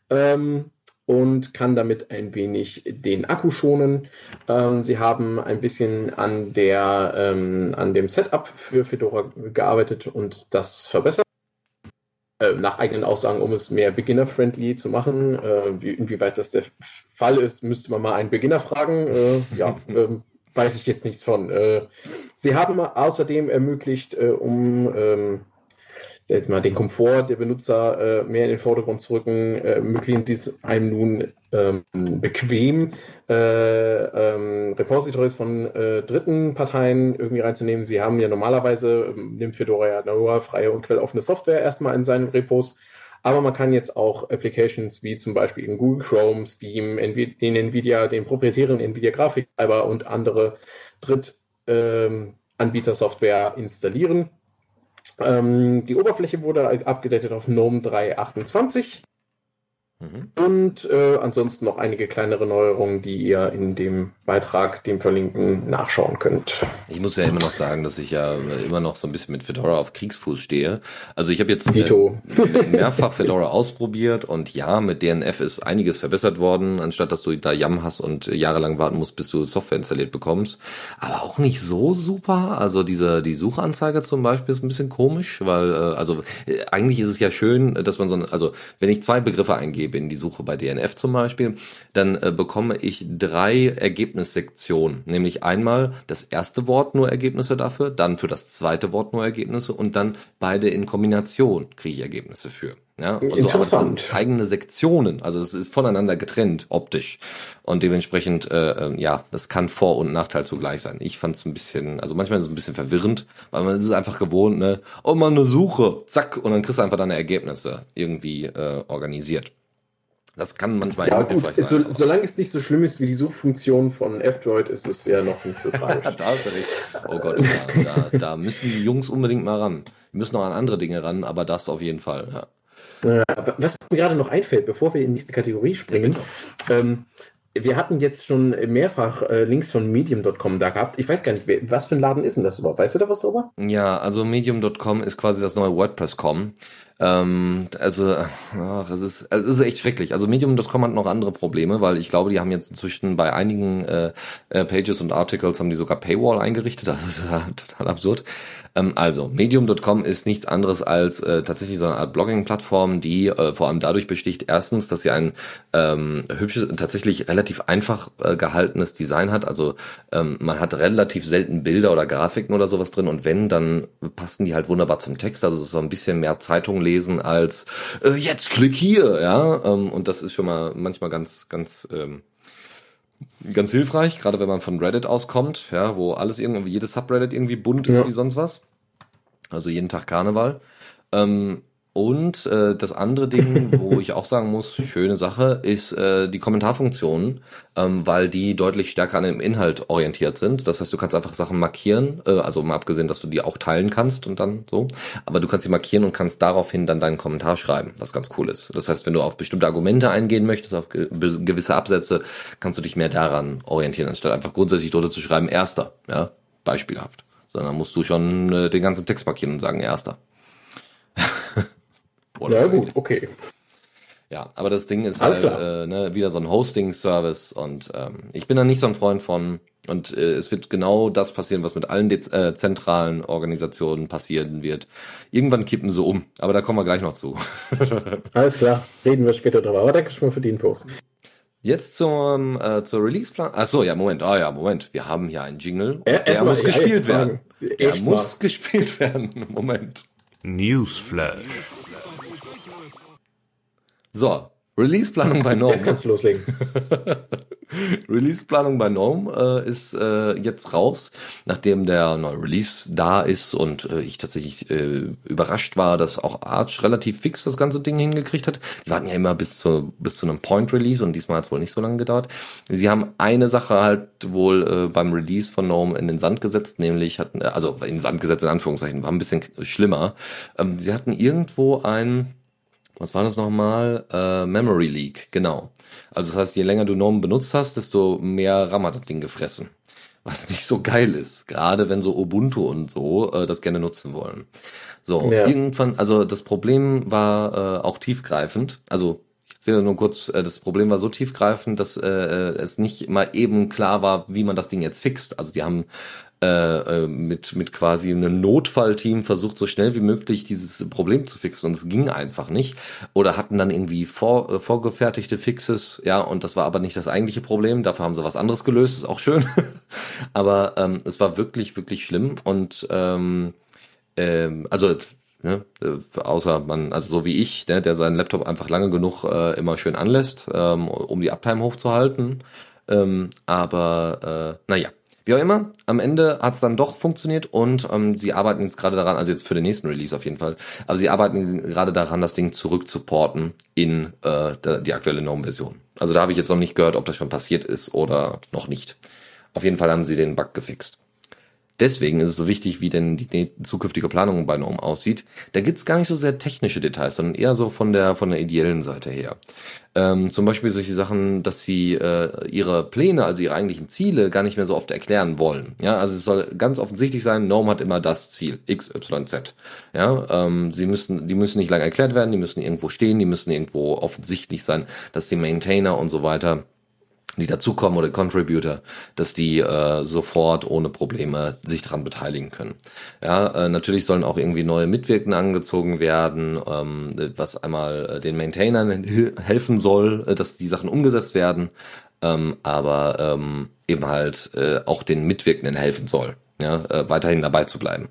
Ähm, und kann damit ein wenig den Akku schonen. Ähm, sie haben ein bisschen an der ähm, an dem Setup für Fedora gearbeitet und das verbessert. Äh, nach eigenen Aussagen, um es mehr beginner-friendly zu machen. Äh, wie, inwieweit das der Fall ist, müsste man mal einen Beginner fragen. Äh, ja, ähm, weiß ich jetzt nichts von. Äh, sie haben außerdem ermöglicht, äh, um ähm, jetzt mal den Komfort der Benutzer äh, mehr in den Vordergrund zu rücken, äh, ermöglichen sie einem nun ähm, bequem, äh, ähm, Repositories von äh, dritten Parteien irgendwie reinzunehmen. Sie haben ja normalerweise, ähm, nimmt Fedora ja nur freie und quelloffene Software erstmal in seinen Repos. Aber man kann jetzt auch Applications wie zum Beispiel in Google Chrome, Steam, Nvi den Nvidia, den proprietären Nvidia Grafiktreiber und andere Drittanbieter-Software ähm, installieren. Ähm, die Oberfläche wurde abgedatet auf GNOME 3.28. Mhm. Und äh, ansonsten noch einige kleinere Neuerungen, die ihr in dem Beitrag, dem verlinken, nachschauen könnt. Ich muss ja immer noch sagen, dass ich ja immer noch so ein bisschen mit Fedora auf Kriegsfuß stehe. Also ich habe jetzt äh, mehrfach Fedora ausprobiert und ja, mit DNF ist einiges verbessert worden, anstatt dass du da YAM hast und jahrelang warten musst, bis du Software installiert bekommst. Aber auch nicht so super. Also diese die Suchanzeige zum Beispiel ist ein bisschen komisch, weil äh, also äh, eigentlich ist es ja schön, dass man so, also wenn ich zwei Begriffe eingebe eingebe in die Suche bei DNF zum Beispiel, dann äh, bekomme ich drei Ergebnissektionen. Nämlich einmal das erste Wort nur Ergebnisse dafür, dann für das zweite Wort nur Ergebnisse und dann beide in Kombination kriege ich Ergebnisse für. Ja, also Interessant. Aber eigene Sektionen, also es ist voneinander getrennt optisch und dementsprechend äh, ähm, ja, das kann Vor- und Nachteil zugleich sein. Ich fand es ein bisschen, also manchmal ist es ein bisschen verwirrend, weil man ist es einfach gewohnt, ne, oh mal eine Suche, zack und dann kriegst du einfach deine Ergebnisse irgendwie äh, organisiert. Das kann manchmal ja, gut, sein. So, solange es nicht so schlimm ist wie die Suchfunktion von F-Droid, ist es ja noch nicht so tragisch. da hast du recht. Oh Gott, da, da, da, müssen die Jungs unbedingt mal ran. Die müssen noch an andere Dinge ran, aber das auf jeden Fall. Ja. Was mir gerade noch einfällt, bevor wir in die nächste Kategorie springen, ähm, wir hatten jetzt schon mehrfach äh, Links von medium.com da gehabt. Ich weiß gar nicht, was für ein Laden ist denn das überhaupt? Weißt du da was drüber? Ja, also medium.com ist quasi das neue WordPress.com. Ähm, also, ach, es ist, es ist echt schrecklich. Also Medium.com hat noch andere Probleme, weil ich glaube, die haben jetzt inzwischen bei einigen äh, äh Pages und Articles haben die sogar Paywall eingerichtet. Das ist ja total absurd. Ähm, also, Medium.com ist nichts anderes als äh, tatsächlich so eine Art Blogging-Plattform, die äh, vor allem dadurch besticht, erstens, dass sie ein ähm, hübsches, tatsächlich relativ einfach äh, gehaltenes Design hat. Also ähm, man hat relativ selten Bilder oder Grafiken oder sowas drin und wenn, dann passen die halt wunderbar zum Text. Also es ist so ein bisschen mehr Zeitung lesen als äh, jetzt klick hier, ja. Ähm, und das ist schon mal manchmal ganz, ganz ähm, ganz hilfreich, gerade wenn man von Reddit auskommt, ja, wo alles irgendwie, jedes Subreddit irgendwie bunt ist ja. wie sonst was. Also jeden Tag Karneval. Ähm, und äh, das andere Ding, wo ich auch sagen muss, schöne Sache, ist äh, die Kommentarfunktion, ähm, weil die deutlich stärker an dem Inhalt orientiert sind. Das heißt, du kannst einfach Sachen markieren, äh, also mal abgesehen, dass du die auch teilen kannst und dann so, aber du kannst sie markieren und kannst daraufhin dann deinen Kommentar schreiben, was ganz cool ist. Das heißt, wenn du auf bestimmte Argumente eingehen möchtest, auf ge gewisse Absätze, kannst du dich mehr daran orientieren, anstatt einfach grundsätzlich drunter zu schreiben, erster, ja, beispielhaft. Sondern musst du schon äh, den ganzen Text markieren und sagen, erster. Oder ja, gut, okay. Ja, aber das Ding ist Alles halt äh, ne, wieder so ein Hosting-Service und ähm, ich bin da nicht so ein Freund von. Und äh, es wird genau das passieren, was mit allen äh, zentralen Organisationen passieren wird. Irgendwann kippen sie um, aber da kommen wir gleich noch zu. Alles klar, reden wir später drüber. Aber danke schon mal für die Infos. Jetzt zum, äh, zur Release-Plan. Ach so, ja, Moment. Ah oh, ja, Moment. Wir haben hier einen Jingle. Äh, der muss gespielt werden. Der muss gespielt werden. Moment. Newsflash. So, Release-Planung bei Gnome. Jetzt kannst du loslegen. Release-Planung bei Gnome äh, ist äh, jetzt raus, nachdem der neue Release da ist und äh, ich tatsächlich äh, überrascht war, dass auch Arch relativ fix das ganze Ding hingekriegt hat. Die warten ja immer bis zu, bis zu einem Point-Release und diesmal hat es wohl nicht so lange gedauert. Sie haben eine Sache halt wohl äh, beim Release von Gnome in den Sand gesetzt, nämlich hatten, äh, also in den Sand gesetzt in Anführungszeichen, war ein bisschen schlimmer. Ähm, sie hatten irgendwo ein was war das nochmal? Äh, Memory Leak, genau. Also das heißt, je länger du GNOME benutzt hast, desto mehr RAM hat das Ding gefressen. Was nicht so geil ist, gerade wenn so Ubuntu und so äh, das gerne nutzen wollen. So, ja. irgendwann, also das Problem war äh, auch tiefgreifend. Also ich erzähle nur kurz, äh, das Problem war so tiefgreifend, dass äh, äh es nicht mal eben klar war, wie man das Ding jetzt fixt. Also die haben äh, äh, mit, mit quasi einem Notfallteam versucht, so schnell wie möglich dieses Problem zu fixen und es ging einfach nicht. Oder hatten dann irgendwie vor, äh, vorgefertigte Fixes, ja, und das war aber nicht das eigentliche Problem. Dafür haben sie was anderes gelöst, ist auch schön. aber ähm, es war wirklich, wirklich schlimm und ähm, ähm, also Ne? Äh, außer man, also so wie ich, ne, der seinen Laptop einfach lange genug äh, immer schön anlässt, ähm, um die Uptime hochzuhalten. Ähm, aber äh, naja, wie auch immer, am Ende hat es dann doch funktioniert und ähm, sie arbeiten jetzt gerade daran, also jetzt für den nächsten Release auf jeden Fall, aber sie arbeiten gerade daran, das Ding zurückzuporten in äh, die aktuelle GNOME-Version. Also da habe ich jetzt noch nicht gehört, ob das schon passiert ist oder noch nicht. Auf jeden Fall haben sie den Bug gefixt. Deswegen ist es so wichtig, wie denn die zukünftige Planung bei GNOME aussieht. Da gibt's gar nicht so sehr technische Details, sondern eher so von der von der ideellen Seite her. Ähm, zum Beispiel solche Sachen, dass sie äh, ihre Pläne, also ihre eigentlichen Ziele, gar nicht mehr so oft erklären wollen. Ja, also es soll ganz offensichtlich sein, GNOME hat immer das Ziel X, Y, Z. Ja, ähm, sie müssen, die müssen nicht lange erklärt werden, die müssen irgendwo stehen, die müssen irgendwo offensichtlich sein, dass die Maintainer und so weiter die dazukommen oder Contributor, dass die äh, sofort ohne Probleme sich daran beteiligen können. Ja, äh, natürlich sollen auch irgendwie neue Mitwirkende angezogen werden, ähm, was einmal äh, den Maintainern helfen soll, äh, dass die Sachen umgesetzt werden, ähm, aber ähm, eben halt äh, auch den Mitwirkenden helfen soll, ja, äh, weiterhin dabei zu bleiben.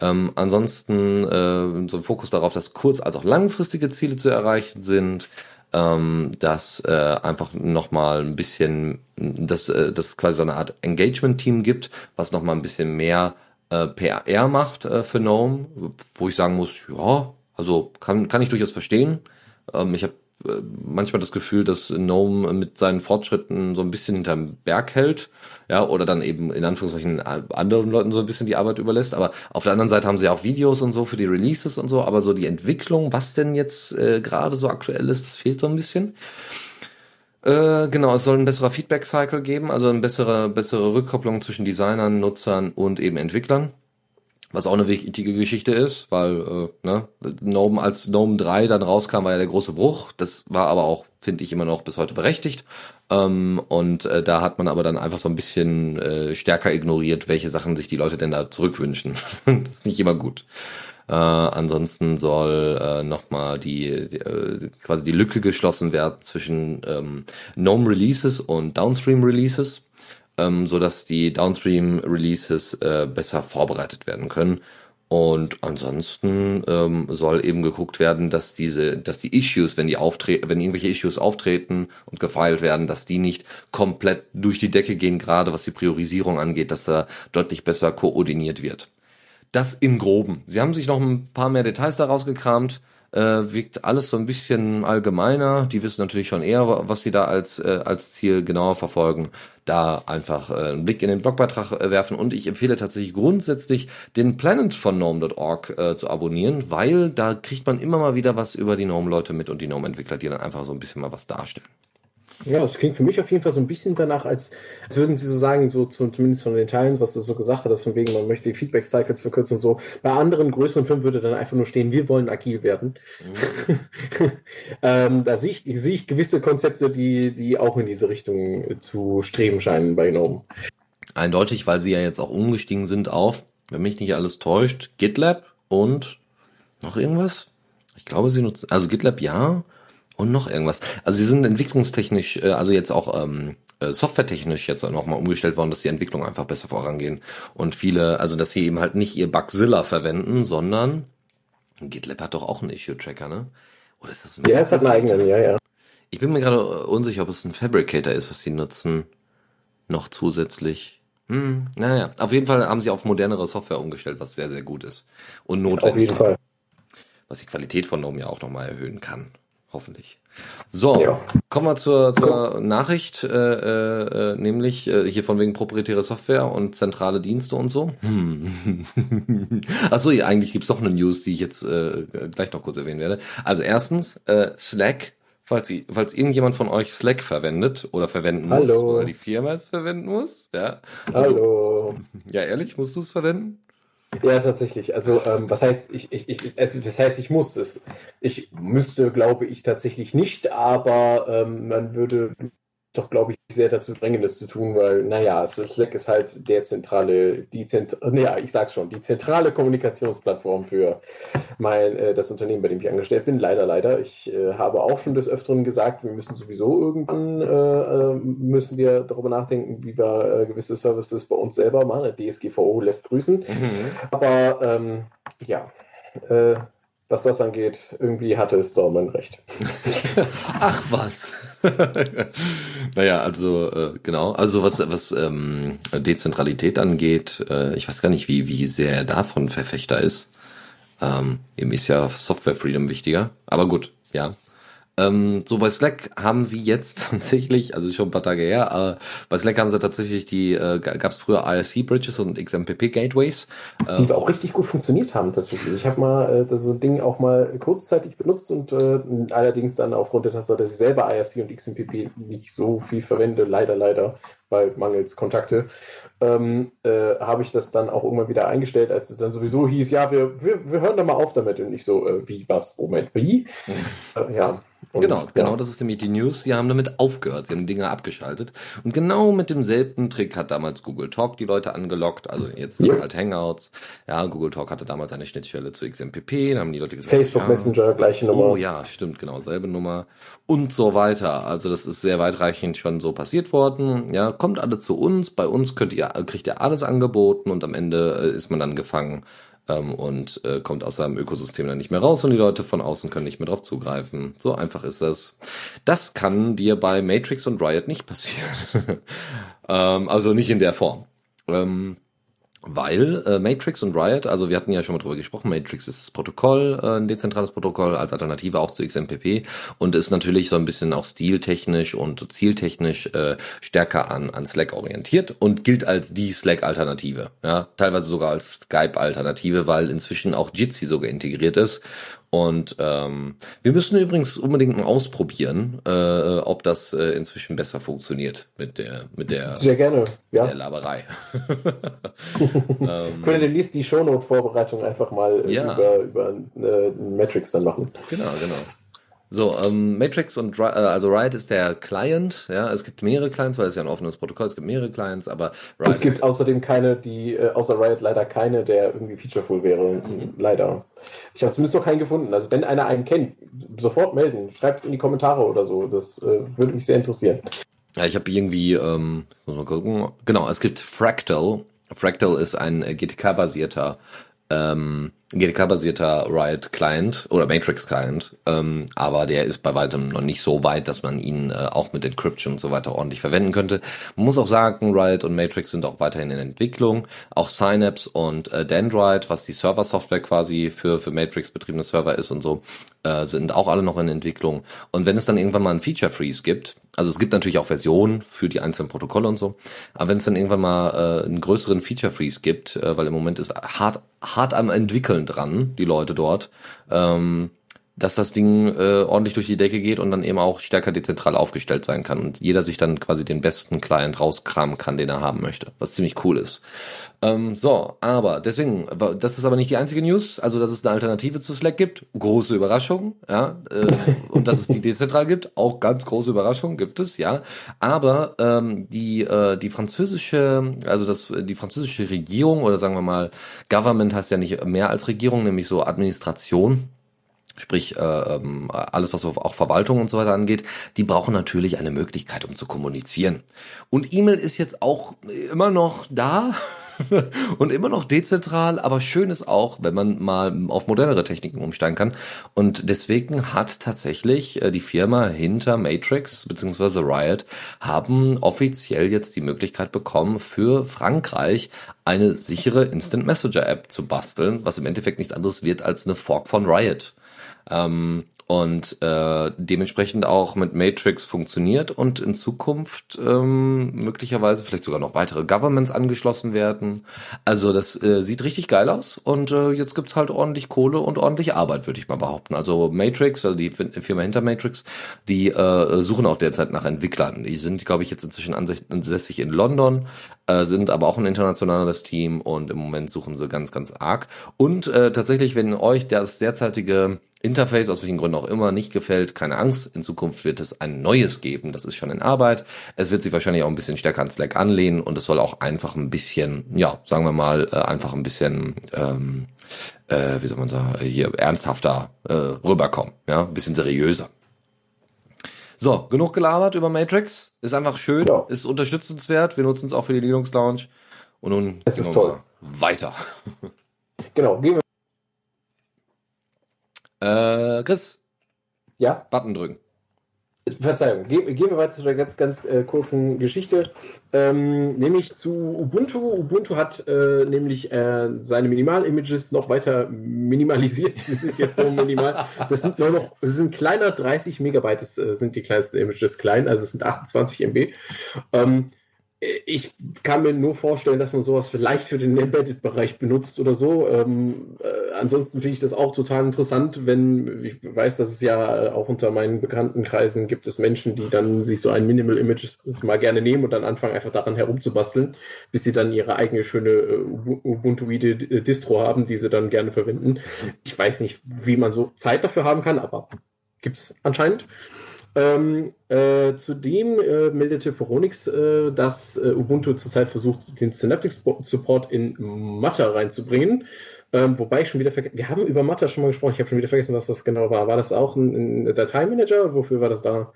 Ähm, ansonsten äh, so ein Fokus darauf, dass kurz- als auch langfristige Ziele zu erreichen sind ähm, dass äh, einfach nochmal ein bisschen, dass äh, das quasi so eine Art Engagement-Team gibt, was nochmal ein bisschen mehr äh, PR macht äh, für Gnome, wo ich sagen muss, ja, also kann, kann ich durchaus verstehen. Ähm, ich habe äh, manchmal das Gefühl, dass Gnome mit seinen Fortschritten so ein bisschen hinterm Berg hält, ja, oder dann eben in Anführungszeichen anderen Leuten so ein bisschen die Arbeit überlässt. Aber auf der anderen Seite haben sie auch Videos und so für die Releases und so, aber so die Entwicklung, was denn jetzt äh, gerade so aktuell ist, das fehlt so ein bisschen. Äh, genau, es soll ein besserer Feedback-Cycle geben, also eine bessere, bessere Rückkopplung zwischen Designern, Nutzern und eben Entwicklern. Was auch eine wichtige Geschichte ist, weil äh, ne, Gnome, als Gnome 3 dann rauskam, war ja der große Bruch. Das war aber auch, finde ich, immer noch bis heute berechtigt. Ähm, und äh, da hat man aber dann einfach so ein bisschen äh, stärker ignoriert, welche Sachen sich die Leute denn da zurückwünschen. das ist nicht immer gut. Äh, ansonsten soll äh, nochmal die, die äh, quasi die Lücke geschlossen werden zwischen ähm, GNOME Releases und Downstream Releases ähm, so dass die Downstream Releases äh, besser vorbereitet werden können. Und ansonsten ähm, soll eben geguckt werden, dass diese, dass die Issues, wenn die auftreten, wenn irgendwelche Issues auftreten und gefeilt werden, dass die nicht komplett durch die Decke gehen, gerade was die Priorisierung angeht, dass da deutlich besser koordiniert wird. Das im Groben. Sie haben sich noch ein paar mehr Details daraus gekramt äh, wirkt alles so ein bisschen allgemeiner. Die wissen natürlich schon eher, was sie da als, äh, als Ziel genauer verfolgen. Da einfach äh, einen Blick in den Blogbeitrag äh, werfen und ich empfehle tatsächlich grundsätzlich den Planet von Gnome.org äh, zu abonnieren, weil da kriegt man immer mal wieder was über die Gnome-Leute mit und die Gnome-Entwickler, die dann einfach so ein bisschen mal was darstellen. Ja, das klingt für mich auf jeden Fall so ein bisschen danach, als, als würden sie so sagen, so zumindest von den Teilen, was du so gesagt hat, dass von wegen, man möchte die Feedback-Cycles verkürzen und so. Bei anderen größeren Firmen würde dann einfach nur stehen, wir wollen agil werden. Mhm. ähm, da sehe ich, sehe ich gewisse Konzepte, die, die auch in diese Richtung zu streben scheinen bei GNOME. Eindeutig, weil sie ja jetzt auch umgestiegen sind auf, wenn mich nicht alles täuscht, GitLab und noch irgendwas? Ich glaube, sie nutzen, also GitLab ja, und noch irgendwas. Also sie sind entwicklungstechnisch, äh, also jetzt auch ähm, äh, softwaretechnisch jetzt nochmal umgestellt worden, dass die Entwicklung einfach besser vorangehen. Und viele, also dass sie eben halt nicht ihr Bugzilla verwenden, sondern GitLab hat doch auch einen Issue-Tracker, ne? Oder ist das ein Ja, es hat einen eigenen, ja, ja. Ich bin mir gerade unsicher, ob es ein Fabricator ist, was sie nutzen. Noch zusätzlich. Hm, naja. Auf jeden Fall haben sie auf modernere Software umgestellt, was sehr, sehr gut ist. Und notwendig. Auf jeden Fall. Was die Qualität von GNOME ja auch nochmal erhöhen kann. Hoffentlich. So, ja. kommen wir zur, zur Nachricht, äh, äh, äh, nämlich äh, hier von wegen proprietäre Software und zentrale Dienste und so. Hm. Achso, ja, eigentlich gibt's doch eine News, die ich jetzt äh, gleich noch kurz erwähnen werde. Also erstens, äh, Slack, falls, falls irgendjemand von euch Slack verwendet oder verwenden muss, Hallo. oder die Firma es verwenden muss, ja. Also, Hallo. Ja, ehrlich, musst du es verwenden? Ja, tatsächlich. Also, ähm, was heißt, ich, ich, ich, also, das heißt, ich muss es. Ich müsste, glaube ich, tatsächlich nicht, aber ähm, man würde doch, glaube ich, sehr dazu drängen, das zu tun, weil, naja, Slack ist halt der zentrale, die Zent ja, ich sag's schon, die zentrale Kommunikationsplattform für mein, äh, das Unternehmen, bei dem ich angestellt bin. Leider, leider. Ich äh, habe auch schon des Öfteren gesagt, wir müssen sowieso irgendwann, äh, äh müssen wir darüber nachdenken, wie wir äh, gewisse Services bei uns selber machen. DSGVO lässt grüßen. Mhm. Aber, ähm, ja. äh, was das angeht, irgendwie hatte Stallman recht. Ach was. naja, also äh, genau, also was, was ähm, Dezentralität angeht, äh, ich weiß gar nicht, wie, wie sehr er davon Verfechter ist. Ähm, ihm ist ja Software Freedom wichtiger, aber gut, ja. Ähm, so bei Slack haben sie jetzt tatsächlich, also schon ein paar Tage her, äh, bei Slack haben sie tatsächlich die, äh, gab es früher IRC Bridges und XMPP Gateways. Äh, die auch richtig gut funktioniert haben tatsächlich. Ich habe mal äh, das so ein Ding auch mal kurzzeitig benutzt und äh, allerdings dann aufgrund der Tatsache, dass ich selber IRC und XMPP nicht so viel verwende, leider, leider, weil mangels Kontakte, ähm, äh, habe ich das dann auch irgendwann wieder eingestellt, als es dann sowieso hieß, ja, wir, wir, wir hören da mal auf damit. Und ich so, äh, wie, was, Moment, wie? Äh, ja. Und, genau, ja. genau, das ist nämlich die News. Sie haben damit aufgehört, sie haben Dinge abgeschaltet. Und genau mit demselben Trick hat damals Google Talk die Leute angelockt, also jetzt ja. halt Hangouts. Ja, Google Talk hatte damals eine Schnittstelle zu XMPP, da haben die Leute gesagt, Facebook ja, Messenger, gleiche Nummer. Oh ja, stimmt, genau, selbe Nummer. Und so weiter. Also das ist sehr weitreichend schon so passiert worden. Ja, kommt alle zu uns, bei uns könnt ihr, kriegt ihr alles angeboten und am Ende äh, ist man dann gefangen ähm, und äh, kommt aus seinem Ökosystem dann nicht mehr raus und die Leute von außen können nicht mehr drauf zugreifen. So einfach ist das. Das kann dir bei Matrix und Riot nicht passieren. ähm, also nicht in der Form. Ähm, weil äh, Matrix und Riot, also wir hatten ja schon mal drüber gesprochen, Matrix ist das Protokoll, äh, ein dezentrales Protokoll als Alternative auch zu XMPP und ist natürlich so ein bisschen auch stiltechnisch und zieltechnisch äh, stärker an, an Slack orientiert und gilt als die Slack-Alternative. Ja, teilweise sogar als Skype-Alternative, weil inzwischen auch Jitsi sogar integriert ist und ähm, wir müssen übrigens unbedingt mal ausprobieren, äh, ob das äh, inzwischen besser funktioniert mit der mit der sehr gerne ja. der Laberei. ähm, Können demnächst die Shownote-Vorbereitung einfach mal äh, ja. über über äh, Matrix dann machen. Genau, genau. So, ähm, Matrix und äh, also Riot ist der Client, ja, es gibt mehrere Clients, weil es ja ein offenes Protokoll, es gibt mehrere Clients, aber Riot Es gibt außerdem keine, die, äh, außer Riot leider keine, der irgendwie featureful wäre. Mhm. Leider. Ich habe zumindest noch keinen gefunden. Also wenn einer einen kennt, sofort melden, schreibt es in die Kommentare oder so. Das äh, würde mich sehr interessieren. Ja, ich habe irgendwie, ähm, muss mal gucken, genau, es gibt Fractal. Fractal ist ein äh, GTK-basierter ähm, GTK-basierter Riot Client oder Matrix Client, ähm, aber der ist bei weitem noch nicht so weit, dass man ihn äh, auch mit Encryption und so weiter ordentlich verwenden könnte. Man muss auch sagen, Riot und Matrix sind auch weiterhin in Entwicklung. Auch Synapse und äh, Dendrite, was die Server-Software quasi für, für Matrix betriebene Server ist und so, äh, sind auch alle noch in Entwicklung. Und wenn es dann irgendwann mal einen Feature Freeze gibt, also es gibt natürlich auch Versionen für die einzelnen Protokolle und so, aber wenn es dann irgendwann mal äh, einen größeren Feature Freeze gibt, äh, weil im Moment ist hart hart am entwickeln dran, die Leute dort, ähm, dass das Ding äh, ordentlich durch die Decke geht und dann eben auch stärker dezentral aufgestellt sein kann und jeder sich dann quasi den besten Client rauskramen kann, den er haben möchte, was ziemlich cool ist. Ähm, so, aber deswegen, das ist aber nicht die einzige News, also dass es eine Alternative zu Slack gibt, große Überraschung, ja, äh, und dass es die dezentral gibt, auch ganz große Überraschung gibt es, ja, aber ähm, die äh, die französische, also das die französische Regierung oder sagen wir mal Government heißt ja nicht mehr als Regierung, nämlich so Administration sprich äh, ähm, alles, was auch Verwaltung und so weiter angeht, die brauchen natürlich eine Möglichkeit, um zu kommunizieren. Und E-Mail ist jetzt auch immer noch da. und immer noch dezentral, aber schön ist auch, wenn man mal auf modernere Techniken umsteigen kann. Und deswegen hat tatsächlich äh, die Firma hinter Matrix bzw. Riot haben offiziell jetzt die Möglichkeit bekommen, für Frankreich eine sichere Instant Messenger App zu basteln, was im Endeffekt nichts anderes wird als eine Fork von Riot. Ähm, und äh, dementsprechend auch mit Matrix funktioniert und in Zukunft ähm, möglicherweise vielleicht sogar noch weitere Governments angeschlossen werden. Also das äh, sieht richtig geil aus und äh, jetzt gibt's halt ordentlich Kohle und ordentlich Arbeit, würde ich mal behaupten. Also Matrix, also die Firma hinter Matrix, die äh, suchen auch derzeit nach Entwicklern. Die sind, glaube ich, jetzt inzwischen ansässig in London, äh, sind aber auch ein internationales Team und im Moment suchen sie ganz, ganz arg. Und äh, tatsächlich, wenn euch das derzeitige Interface, aus welchen Gründen auch immer, nicht gefällt, keine Angst. In Zukunft wird es ein neues geben. Das ist schon in Arbeit. Es wird sich wahrscheinlich auch ein bisschen stärker an Slack anlehnen und es soll auch einfach ein bisschen, ja, sagen wir mal, äh, einfach ein bisschen, ähm, äh, wie soll man sagen, hier ernsthafter äh, rüberkommen. Ja, ein bisschen seriöser. So, genug gelabert über Matrix. Ist einfach schön, ja. ist unterstützenswert. Wir nutzen es auch für die Linux Lounge. Und nun es ist toll. weiter. Genau, gehen wir Äh, Chris, Ja, Button drücken. Verzeihung, Ge gehen wir weiter zu der ganz, ganz äh, kurzen Geschichte, ähm, nämlich zu Ubuntu. Ubuntu hat äh, nämlich äh, seine Minimal-Images noch weiter minimalisiert. Die sind jetzt so minimal. Das sind nur noch, es sind kleiner 30 Megabyte, das äh, sind die kleinsten Images klein, also es sind 28 MB. Ähm, ich kann mir nur vorstellen, dass man sowas vielleicht für den Embedded-Bereich benutzt oder so. Ähm, äh, ansonsten finde ich das auch total interessant, wenn ich weiß, dass es ja auch unter meinen Bekanntenkreisen gibt es Menschen, die dann sich so ein Minimal Image mal gerne nehmen und dann anfangen einfach daran herumzubasteln, bis sie dann ihre eigene schöne äh, Ubuntuide Distro haben, die sie dann gerne verwenden. Ich weiß nicht, wie man so Zeit dafür haben kann, aber gibt's anscheinend. Ähm, äh, zudem äh, meldete Phoronix, äh, dass äh, Ubuntu zurzeit versucht, den Synaptic Support in Matter reinzubringen. Ähm, wobei ich schon wieder vergessen, wir haben über Matter schon mal gesprochen, ich habe schon wieder vergessen, was das genau war. War das auch ein, ein Dateimanager? Wofür war das da?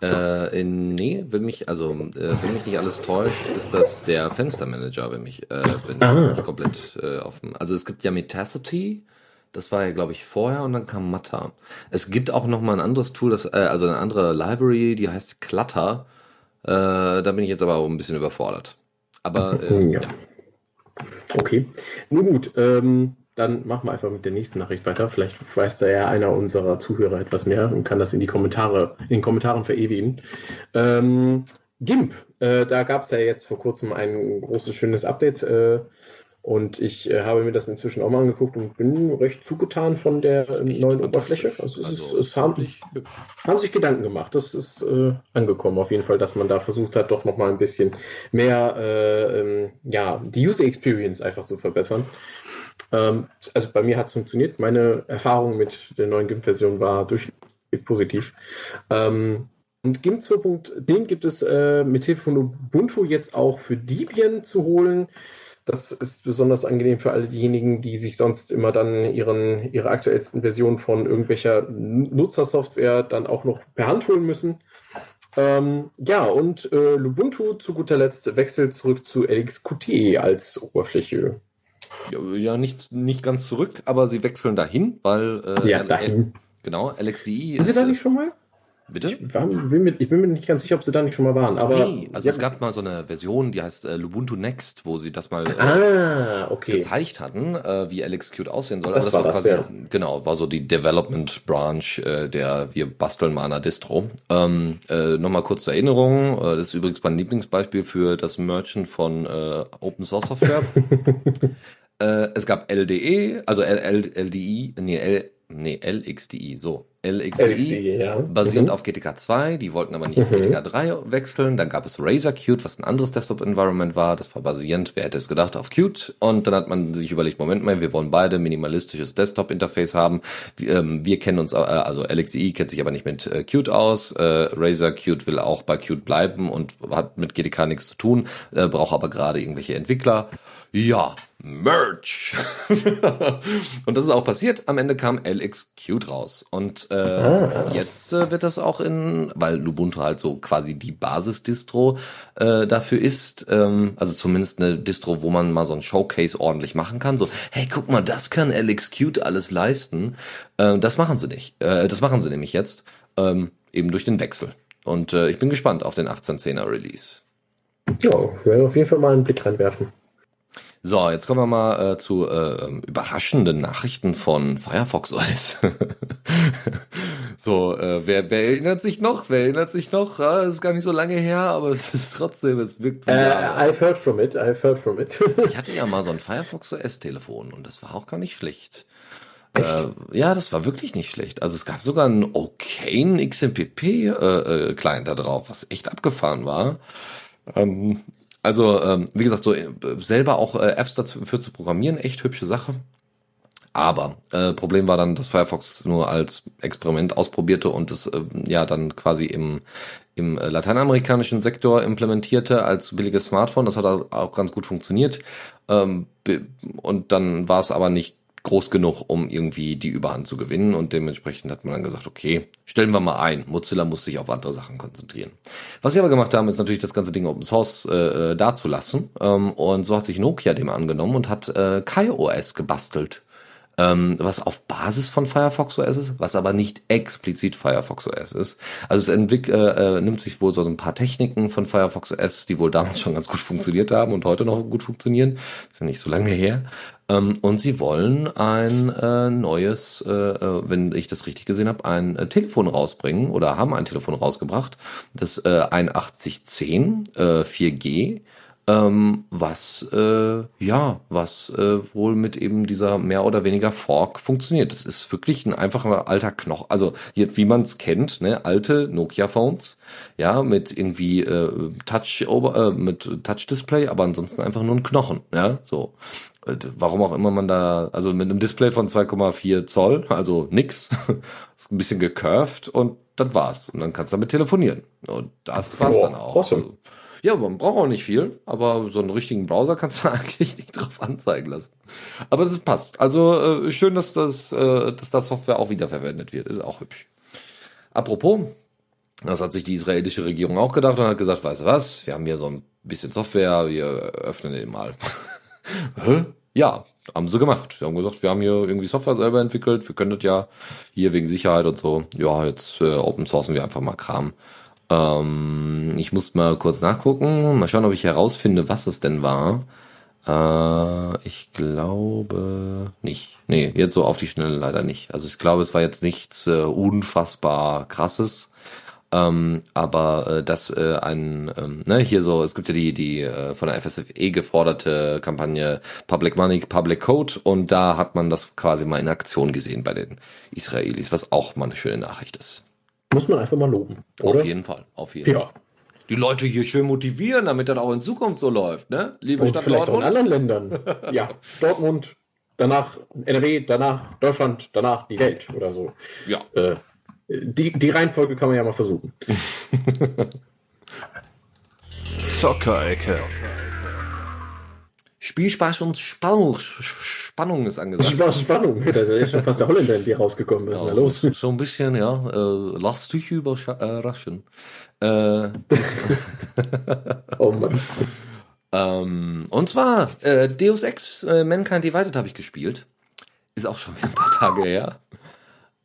Äh, nee, wenn mich, also, äh, wenn mich nicht alles täuscht, ist das der Fenstermanager, wenn mich, äh, wenn Ah. ich komplett äh, dem, also es gibt ja Metacity, das war ja, glaube ich, vorher und dann kam Matter. Es gibt auch noch mal ein anderes Tool, das, äh, also eine andere Library, die heißt Clutter. Äh, da bin ich jetzt aber auch ein bisschen überfordert. Aber äh, Ja. ja. Okay. Nun gut, ähm, dann machen wir einfach mit der nächsten Nachricht weiter. Vielleicht weiß da ja einer unserer Zuhörer etwas mehr und kann das in die Kommentare, in den Kommentaren verewigen. Ähm, GIMP, äh, da gab es ja jetzt vor kurzem ein großes, schönes Update. Äh, und ich äh, habe mir das inzwischen auch mal angeguckt und bin recht zugetan von der äh, neuen. Oberfläche. Also es, Also ist, es haben, haben sich Gedanken gemacht. Das ist äh, angekommen auf jeden Fall, dass man da versucht hat, doch noch mal ein bisschen mehr, äh, ähm, ja, die User Experience einfach zu verbessern. Ähm, also bei mir hat es funktioniert. Meine Erfahrung mit der neuen GIMP-Version war durchweg positiv. Ähm, und GIMP 2.10 gibt es äh, mit Hilfe von Ubuntu jetzt auch für Debian zu holen. Das ist besonders angenehm für alle diejenigen, die sich sonst immer dann ihren, ihre aktuellsten Versionen von irgendwelcher Nutzersoftware dann auch noch per Hand holen müssen. Ähm, ja, und äh, Lubuntu zu guter Letzt wechselt zurück zu LXQT als Oberfläche. Ja, nicht, nicht ganz zurück, aber sie wechseln dahin, weil äh, Ja, dahin. Genau, LXDI Sind Sie ist. da nicht schon mal? Bitte? Ich, war, bin mir, ich bin mir nicht ganz sicher, ob Sie da nicht schon mal waren. Aber Nee, also es gab mal so eine Version, die heißt äh, Lubuntu Next, wo sie das mal äh, Ah, okay. gezeigt hatten, äh, wie LXQt aussehen soll. Das war das, quasi, ja. genau, war so die Development Branch äh, der wir basteln mal an einer Distro. Ähm, äh, Nochmal kurz zur Erinnerung, äh, das ist übrigens mein Lieblingsbeispiel für das Merchant von äh, Open Source Software. äh, es gab LDE, also L L LDI, nee, L, nee, LXDI, so. LXDI, LXDE, ja. basierend Mhm. auf GTK 2, die wollten aber nicht auf Mhm. GTK 3 wechseln. Dann gab es Razer Qt, was ein anderes Desktop-Environment war. Das war basierend, wer hätte es gedacht, auf Qt. Und dann hat man sich überlegt, Moment mal, wir wollen beide minimalistisches Desktop-Interface haben. Wir, ähm, wir kennen uns, äh, also LXDE kennt sich aber nicht mit äh, Qt aus. Äh, Razer Qt will auch bei Qt bleiben und hat mit GTK nichts zu tun, äh, braucht aber gerade irgendwelche Entwickler. Ja, Merch. und das ist auch passiert. Am Ende kam LXQt raus. Und äh, Ah. jetzt äh, wird das auch in, weil Lubuntu halt so quasi die Basisdistro äh, dafür ist, ähm, also zumindest eine Distro, wo man mal so ein Showcase ordentlich machen kann. So, hey, guck mal, das kann LXQt alles leisten. Äh, das machen sie nicht. Äh, das machen sie nämlich jetzt, ähm, eben durch den Wechsel. Und äh, ich bin gespannt auf den 1810er Release. Ja, ich werde auf jeden Fall mal einen Blick reinwerfen. So, jetzt kommen wir mal äh, zu äh, ähm, überraschenden Nachrichten von Firefox OS. so, äh, wer, wer erinnert sich noch? Wer erinnert sich noch? Ja, das ist gar nicht so lange her, aber es ist trotzdem, es wirkt Äh. I've heard from it, I've heard from it. Ich hatte ja mal so ein Firefox OS Telefon und das war auch gar nicht schlecht. Echt? Äh, ja, das war wirklich nicht schlecht. Also es gab sogar einen okayen XMPP äh, äh, Client da drauf, was echt abgefahren war. Ähm, also ähm, wie gesagt, so äh, selber auch äh, Apps dafür zu programmieren, echt hübsche Sache. Aber äh, Problem war dann, dass Firefox es nur als Experiment ausprobierte und es äh, ja dann quasi im, im äh, lateinamerikanischen Sektor implementierte als billiges Smartphone. Das hat auch ganz gut funktioniert. Ähm, und dann war es aber nicht groß genug, um irgendwie die Überhand zu gewinnen. Und dementsprechend hat man dann gesagt, okay, stellen wir mal ein. Mozilla muss sich auf andere Sachen konzentrieren. Was sie aber gemacht haben, ist natürlich das ganze Ding Open Source äh, äh, dazulassen. Ähm, und so hat sich Nokia dem angenommen und hat äh, KaiOS gebastelt. Ähm, was auf Basis von Firefox OS ist, was aber nicht explizit Firefox OS ist. Also es entwick äh, äh, nimmt sich wohl so ein paar Techniken von Firefox OS, die wohl damals schon ganz gut funktioniert haben und heute noch gut funktionieren. Ist ja nicht so lange her. Ähm, und sie wollen ein äh, neues, äh, äh wenn ich das richtig gesehen habe, ein äh, Telefon rausbringen oder haben ein Telefon rausgebracht, das äh, 8110 äh, 4G ähm, was äh, ja, was äh, wohl mit eben dieser mehr oder weniger Fork funktioniert. Das ist wirklich ein einfacher alter Knochen, also hier, wie man es kennt, ne, alte Nokia-Phones, ja, mit irgendwie äh, Touch äh, mit Touch Display, aber ansonsten einfach nur ein Knochen, ja, so. Warum auch immer man da, also mit einem Display von 2,4 Zoll, also nix, ist ein bisschen gecurved und das war's. Und dann kannst du damit telefonieren. Und das war's Boah, dann auch. Awesome. Also, ja, man braucht auch nicht viel, aber so einen richtigen Browser kannst du eigentlich nicht drauf anzeigen lassen. Aber das passt. Also äh, schön, dass das, äh, dass das Software auch wiederverwendet wird. Ist auch hübsch. Apropos, das hat sich die israelische Regierung auch gedacht und hat gesagt, weißt du was, wir haben hier so ein bisschen Software, wir öffnen den mal. Ja, haben sie gemacht. Sie haben gesagt, wir haben hier irgendwie Software selber entwickelt, wir können das ja hier wegen Sicherheit und so. Ja, jetzt äh, open sourcen wir einfach mal Kram. Ähm, ich muss mal kurz nachgucken, mal schauen, ob ich herausfinde, was es denn war. Äh, ich glaube nicht. Nee, jetzt so auf die Schnelle leider nicht. Also ich glaube, es war jetzt nichts äh, unfassbar krasses. Ähm, aber äh, dass äh, ein, ähm, ne, hier so, es gibt ja die, die äh, von der FSFE geforderte Kampagne Public Money, Public Code und da hat man das quasi mal in Aktion gesehen bei den Israelis, was auch mal eine schöne Nachricht ist. Muss man einfach mal loben. Oder? Auf jeden Fall, auf jeden ja. Fall. Die Leute hier schön motivieren, damit das auch in Zukunft so läuft, ne? Liebe Und Stadt vielleicht Dortmund. auch in anderen Ländern. ja, Dortmund, danach NRW, danach Deutschland, danach die Welt oder so. Ja. Äh, die, die Reihenfolge kann man ja mal versuchen. Soccer-Ecke. Spielspaß und Spannung, Spannung ist angesagt. Spaß, Spannung, da ist schon fast der Holländer in dir rausgekommen. Was ja, ist da los? So ein bisschen, ja. Äh, lass dich überraschen. Äh, oh Mann. ähm, und zwar äh, Deus Ex äh, Mankind Divided habe ich gespielt. Ist auch schon wieder ein paar Tage her.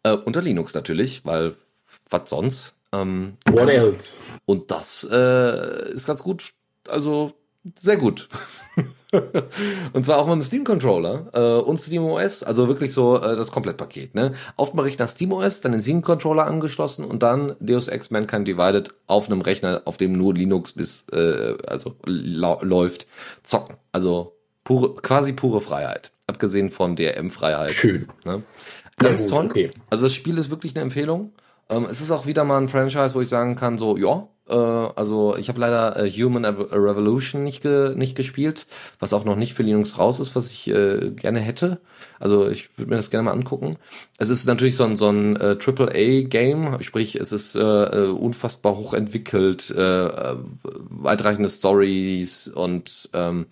Äh, unter Linux natürlich, weil was sonst? Ähm, What else? Und das äh, ist ganz gut. Also sehr gut. und zwar auch mit dem Steam Controller äh, und Steam OS, also wirklich so äh, das Komplettpaket. Ne? Aufmache ich nach Steam OS, dann den Steam Controller angeschlossen und dann Deus Ex Mankind Divided auf einem Rechner, auf dem nur Linux bis äh, also läuft, zocken. Also pure, quasi pure Freiheit. Abgesehen von DRM-Freiheit. Schön. Ne? Ganz ja, toll. Okay. Also das Spiel ist wirklich eine Empfehlung. Ähm, es ist auch wieder mal ein Franchise, wo ich sagen kann, so, ja, also ich habe leider äh, Human Revolution nicht, ge nicht gespielt, was auch noch nicht für Linux raus ist, was ich äh, gerne hätte. Also ich würde mir das gerne mal angucken. Es ist natürlich so ein, so ein äh, AAA-Game, sprich es ist äh, äh, unfassbar hochentwickelt, äh, äh, weitreichende Stories und ähm,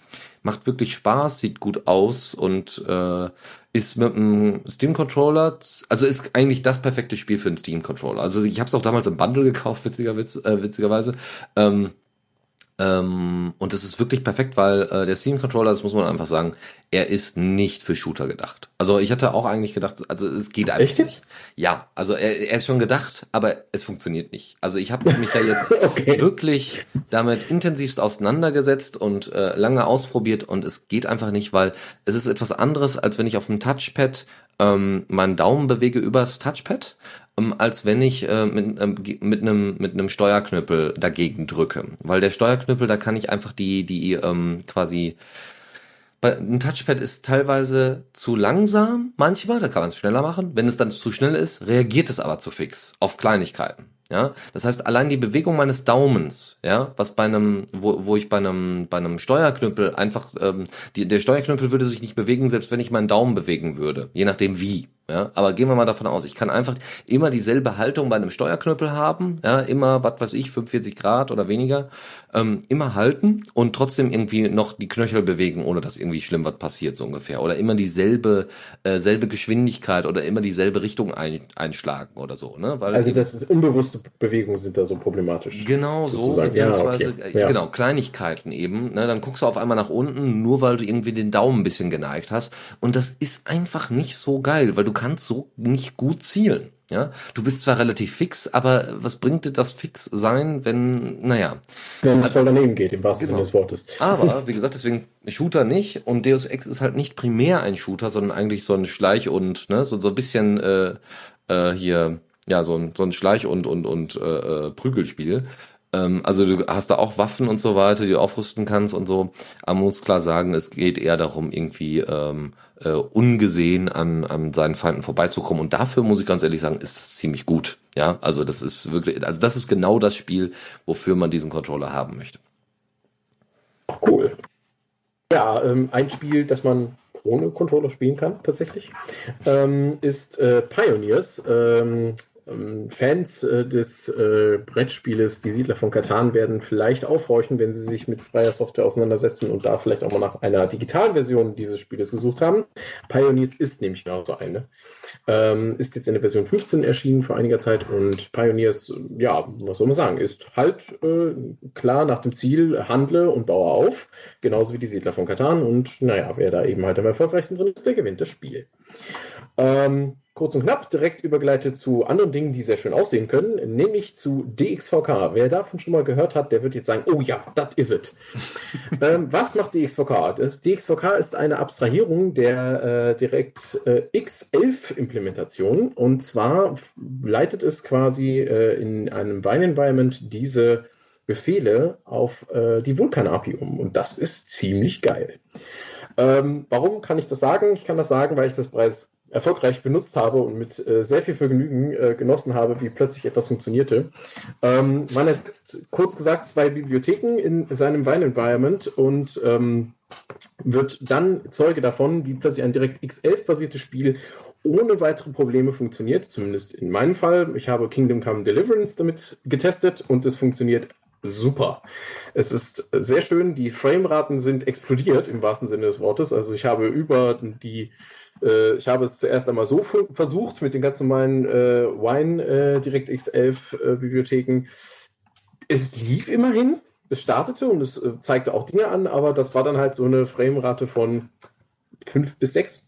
macht wirklich Spaß, sieht gut aus und äh, ist mit einem Steam Controller, also ist eigentlich das perfekte Spiel für einen Steam Controller. Also ich habe es auch damals im Bundle gekauft, witziger, witz, äh, witzigerweise. Ähm, ähm, und das ist wirklich perfekt, weil äh, der Steam Controller, das muss man einfach sagen, er ist nicht für Shooter gedacht. Also ich hatte auch eigentlich gedacht, also es geht einfach Echt? nicht. Ja, also er, er ist schon gedacht, aber es funktioniert nicht. Also ich habe mich ja jetzt okay. wirklich damit intensivst auseinandergesetzt und äh, lange ausprobiert und es geht einfach nicht, weil es ist etwas anderes, als wenn ich auf dem Touchpad ähm, meinen Daumen bewege übers Touchpad als wenn ich äh, mit, ähm, mit einem mit einem Steuerknüppel dagegen drücke, weil der Steuerknüppel, da kann ich einfach die die ähm, quasi ein Touchpad ist teilweise zu langsam, manchmal, da kann man es schneller machen. Wenn es dann zu schnell ist, reagiert es aber zu fix auf Kleinigkeiten. Ja, das heißt, allein die Bewegung meines Daumens, ja, was bei einem, wo, wo ich bei einem, bei einem Steuerknüppel einfach, ähm, die, der Steuerknüppel würde sich nicht bewegen, selbst wenn ich meinen Daumen bewegen würde, je nachdem wie. Ja, aber gehen wir mal davon aus, ich kann einfach immer dieselbe Haltung bei einem Steuerknüppel haben, ja, immer, was weiß ich, 45 Grad oder weniger, ähm, immer halten und trotzdem irgendwie noch die Knöchel bewegen, ohne dass irgendwie schlimm was passiert, so ungefähr. Oder immer dieselbe, äh, selbe Geschwindigkeit oder immer dieselbe Richtung ein, einschlagen oder so, ne? Weil also das ist unbewusste Bewegungen sind da so problematisch. Genau so, beziehungsweise, ja, okay. ja. genau, Kleinigkeiten eben, ne? Dann guckst du auf einmal nach unten, nur weil du irgendwie den Daumen ein bisschen geneigt hast. Und das ist einfach nicht so geil, weil du kannst so nicht gut zielen. Ja, du bist zwar relativ fix, aber was bringt dir das fix sein, wenn, naja. Wenn es voll daneben geht, im wahrsten genau. Sinne des Wortes. Aber, wie gesagt, deswegen Shooter nicht und Deus Ex ist halt nicht primär ein Shooter, sondern eigentlich so ein Schleich- und, ne, so, so ein bisschen, äh, äh, hier, ja, so ein, so ein Schleich- und, und, und, äh, äh Prügelspiel. Ähm, also du hast da auch Waffen und so weiter, die du aufrüsten kannst und so. Aber man muss klar sagen, es geht eher darum, irgendwie, ähm, äh, ungesehen an, an seinen Feinden vorbeizukommen. Und dafür muss ich ganz ehrlich sagen, ist das ziemlich gut. Ja, also das ist wirklich, also das ist genau das Spiel, wofür man diesen Controller haben möchte. Cool. Ja, ähm, ein Spiel, das man ohne Controller spielen kann, tatsächlich, ähm, ist äh, Pioneers. Ähm, Fans äh, des äh, Brettspieles Die Siedler von Katan werden vielleicht aufhorchen, wenn sie sich mit freier Software auseinandersetzen und da vielleicht auch mal nach einer digitalen Version dieses Spieles gesucht haben. Pioneers ist nämlich genau so eine. Ähm, ist jetzt in der Version 15 erschienen vor einiger Zeit und Pioneers, ja, was soll man sagen, ist halt äh, klar nach dem Ziel, handle und baue auf, genauso wie die Siedler von Katan und naja, wer da eben halt am erfolgreichsten drin ist, der gewinnt das Spiel. Ähm, kurz und knapp direkt übergeleitet zu anderen Dingen, die sehr schön aussehen können, nämlich zu DXVK. Wer davon schon mal gehört hat, der wird jetzt sagen, oh ja, das is ist es. ähm, was macht DXVK? Das DXVK ist eine Abstrahierung der äh, direkt äh, X11-Implementation und zwar leitet es quasi äh, in einem Wine-Environment diese Befehle auf äh, die Vulkan-API um und das ist ziemlich geil. Ähm, warum kann ich das sagen? Ich kann das sagen, weil ich das bereits erfolgreich benutzt habe und mit äh, sehr viel Vergnügen äh, genossen habe, wie plötzlich etwas funktionierte. Ähm, man ersetzt kurz gesagt zwei Bibliotheken in seinem Wine-Environment und ähm, wird dann Zeuge davon, wie plötzlich ein direkt X11-basiertes Spiel ohne weitere Probleme funktioniert, zumindest in meinem Fall. Ich habe Kingdom Come Deliverance damit getestet und es funktioniert super. Es ist sehr schön, die Frameraten sind explodiert im wahrsten Sinne des Wortes. Also ich habe über die äh, ich habe es zuerst einmal so versucht mit den ganz normalen äh, Wine äh, DirectX 11 äh, Bibliotheken. Es lief immerhin, es startete und es äh, zeigte auch Dinge an, aber das war dann halt so eine Framerate von 5 bis 6.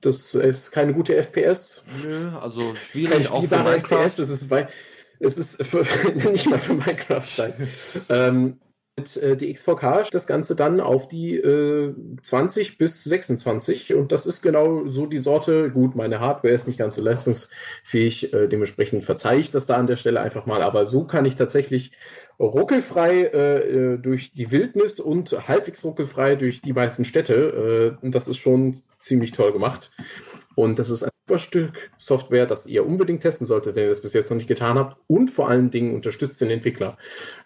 Das ist keine gute FPS. Nö, also schwierig auch für Minecraft. FPS, das ist, bei, es ist für, nicht mal für Minecraft sein. ähm, mit äh, die XVK das Ganze dann auf die äh, 20 bis 26 und das ist genau so die Sorte. Gut, meine Hardware ist nicht ganz so leistungsfähig, äh, dementsprechend verzeihe ich das da an der Stelle einfach mal, aber so kann ich tatsächlich ruckelfrei äh, äh durch die Wildnis und halbwegs ruckelfrei durch die meisten Städte. Äh, und das ist schon ziemlich toll gemacht. Und das ist ein super Stück Software, das ihr unbedingt testen solltet, wenn ihr das bis jetzt noch nicht getan habt. Und vor allen Dingen unterstützt den Entwickler.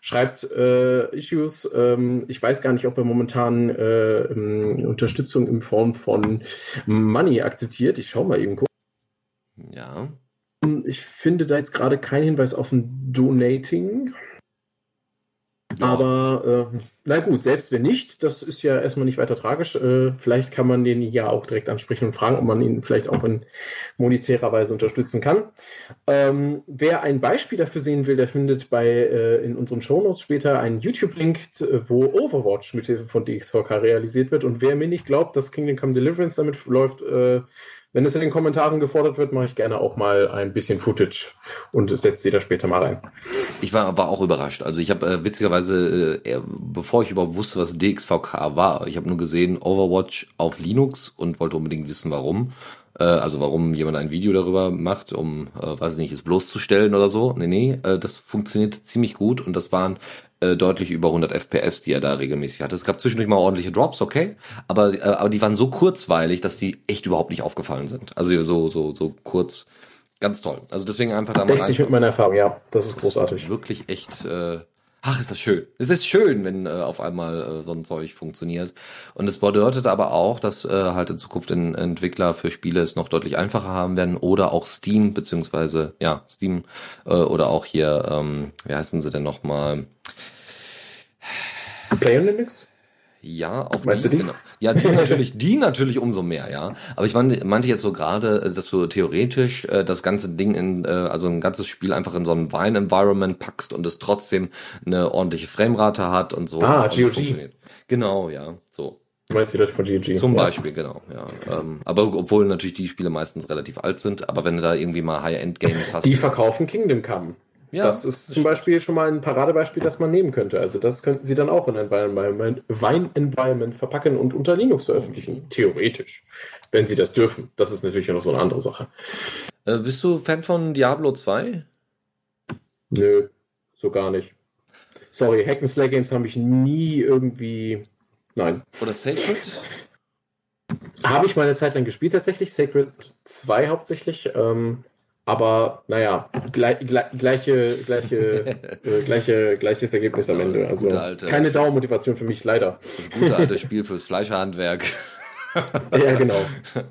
Schreibt äh, Issues. Ähm, ich weiß gar nicht, ob er momentan äh, ähm, Unterstützung in Form von Money akzeptiert. Ich schaue mal eben kurz. Ja. Ich finde da jetzt gerade keinen Hinweis auf ein Donating. Aber äh, na gut, selbst wenn nicht, das ist ja erstmal nicht weiter tragisch. Äh, vielleicht kann man den ja auch direkt ansprechen und fragen, ob man ihn vielleicht auch in monetärer Weise unterstützen kann. Ähm, wer ein Beispiel dafür sehen will, der findet bei äh, in unseren Shownotes später einen YouTube-Link, wo Overwatch mit Hilfe von DXVK realisiert wird. Und wer mir nicht glaubt, dass Kingdom Come Deliverance damit läuft, äh, wenn es in den Kommentaren gefordert wird, mache ich gerne auch mal ein bisschen Footage und setze sie da später mal rein. Ich war, war auch überrascht. Also ich habe äh, witzigerweise, äh, bevor ich überhaupt wusste, was DXVK war, ich habe nur gesehen Overwatch auf Linux und wollte unbedingt wissen, warum. Äh, also warum jemand ein Video darüber macht, um, äh, weiß nicht, es bloßzustellen oder so. Nee, nee, äh, das funktioniert ziemlich gut und das waren äh, deutlich über 100 FPS, die er da regelmäßig hatte. Es gab zwischendurch mal ordentliche Drops, okay, aber, äh, aber die waren so kurzweilig, dass die echt überhaupt nicht aufgefallen sind. Also so, so, so kurz, ganz toll. Also deswegen einfach da mal rein. mit meiner Erfahrung, ja, das ist großartig. Wirklich echt, äh, Ach, ist das schön. Es ist schön, wenn äh, auf einmal äh, so ein Zeug funktioniert. Und es bedeutet aber auch, dass äh, halt in Zukunft in, Entwickler für Spiele es noch deutlich einfacher haben werden oder auch Steam, beziehungsweise, ja, Steam äh, oder auch hier, ähm, wie heißen sie denn nochmal? Player Linux? Ja, auf Meinst die, du die? Genau. Ja, die natürlich, die natürlich umso mehr, ja. Aber ich meinte, meinte jetzt so gerade, äh, dass du theoretisch äh, das ganze Ding in, äh, also ein ganzes Spiel einfach in so ein Wine-Environment packst und es trotzdem eine ordentliche Framerate hat und so. Ah, und GOG. Genau, ja, so. Du meinst die Leute von GOG? Zum ja. Beispiel, genau, ja. Ähm, aber obwohl natürlich die Spiele meistens relativ alt sind, aber wenn du da irgendwie mal High-End-Games hast. Die verkaufen Kingdom Come. Ja, das ist zum Beispiel schon mal ein Paradebeispiel, das man nehmen könnte. Also das könnten Sie dann auch in ein Environment, Wine-Environment verpacken und unter Linux veröffentlichen. Theoretisch. Wenn Sie das dürfen. Das ist natürlich noch so eine andere Sache. Äh, bist du Fan von Diablo 2? Nö, so gar nicht. Sorry, Hack'n'Slay Games habe ich nie irgendwie. Nein. Oder Sacred? Habe ich mal eine Zeit lang gespielt, tatsächlich. Sacred 2 hauptsächlich. Ähm, aber naja, gleich, gleich, gleiche, gleiche, äh, gleiche, gleiches Ergebnis am Ende. Also alte- keine Dauermotivation für mich, leider. Das gute alte Spiel fürs Fleischhandwerk. Ja, genau.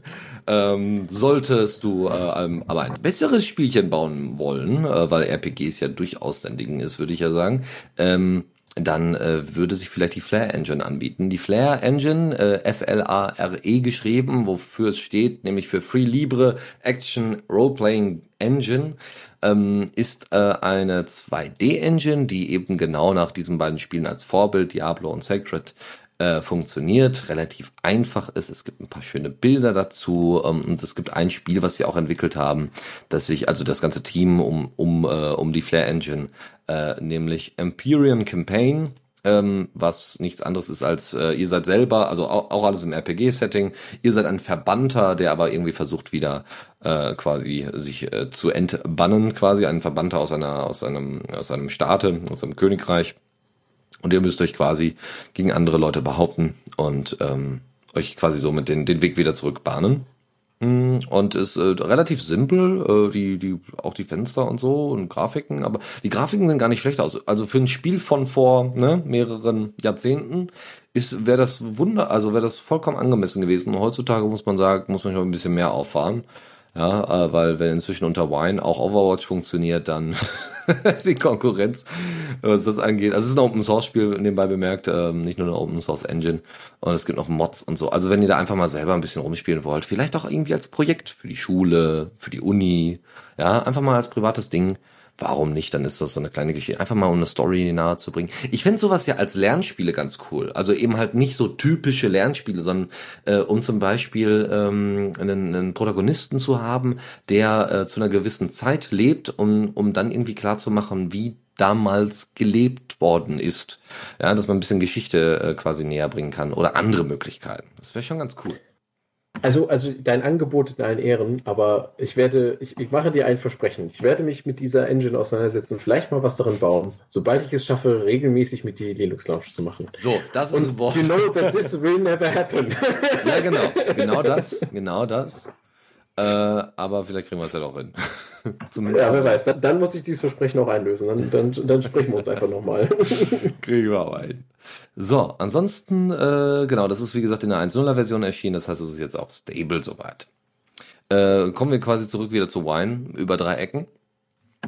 Ähm, solltest du äh, aber ein besseres Spielchen bauen wollen, äh, weil RPGs ja durchaus dein Ding ist, würde ich ja sagen, ähm, dann äh, würde sich vielleicht die Flare Engine anbieten. Die Flare Engine, äh, F-L-A-R-E geschrieben, wofür es steht, nämlich für Free Libre Action Role-Playing Engine, ähm, ist äh, eine 2D-Engine, die eben genau nach diesen beiden Spielen als Vorbild, Diablo und Sacred, äh, funktioniert, relativ einfach ist. Es gibt ein paar schöne Bilder dazu ähm, und es gibt ein Spiel, was sie auch entwickelt haben, dass sich also das ganze Team um um äh, um die Flare Engine, äh, nämlich Empyrean Campaign, ähm, was nichts anderes ist als äh, ihr seid selber, also auch, auch alles im RPG-Setting. Ihr seid ein Verbannter, der aber irgendwie versucht wieder äh, quasi sich äh, zu entbannen, quasi ein Verbannter aus einer aus einem aus einem Staate, aus einem Königreich. Und ihr müsst euch quasi gegen andere Leute behaupten und ähm, euch quasi so mit den, den Weg wieder zurückbahnen. Mm, Und ist äh, relativ simpel, äh, die, die, auch die Fenster und so und Grafiken, aber die Grafiken sehen gar nicht schlecht aus. Also für ein Spiel von vor ne, mehreren Jahrzehnten ist wäre das Wunder, also wäre das vollkommen angemessen gewesen. Und heutzutage muss man sagen, muss man schon ein bisschen mehr auffahren. Ja, äh, weil wenn inzwischen unter Wine auch Overwatch funktioniert, dann die Konkurrenz, was das angeht. Also es ist ein Open Source Spiel, nebenbei bemerkt, ähm, nicht nur eine Open Source Engine. Und es gibt noch Mods und so. Also wenn ihr da einfach mal selber ein bisschen rumspielen wollt, vielleicht auch irgendwie als Projekt für die Schule, für die Uni, ja, einfach mal als privates Ding. Warum nicht? Dann ist das so eine kleine Geschichte. Einfach mal um eine Story nahe zu bringen. Ich fände sowas ja als Lernspiele ganz cool. Also eben halt nicht so typische Lernspiele, sondern äh, um zum Beispiel ähm, einen, einen Protagonisten zu haben, der äh, zu einer gewissen Zeit lebt, um, um dann irgendwie klarzumachen, wie damals gelebt worden ist. Ja, dass man ein bisschen Geschichte äh, quasi näher bringen kann oder andere Möglichkeiten. Das wäre schon ganz cool. Also, also dein Angebot in allen Ehren, aber ich werde, ich, ich mache dir ein Versprechen. Ich werde mich mit dieser Engine auseinandersetzen und vielleicht mal was darin bauen, sobald ich es schaffe, regelmäßig mit die Linux Launch zu machen. So, das ist ein Und Wort. you know that this will never happen. Ja, genau. Genau das. Genau das. Äh, aber vielleicht kriegen wir es ja doch hin. Zumindest ja, wer weiß. Dann, dann muss ich dieses Versprechen auch einlösen. Dann, dann, dann sprechen wir uns einfach nochmal. kriegen wir auch hin. So, ansonsten, äh, genau, das ist wie gesagt in der 1.0er Version erschienen. Das heißt, es ist jetzt auch stable soweit. Äh, kommen wir quasi zurück wieder zu Wine über drei Ecken.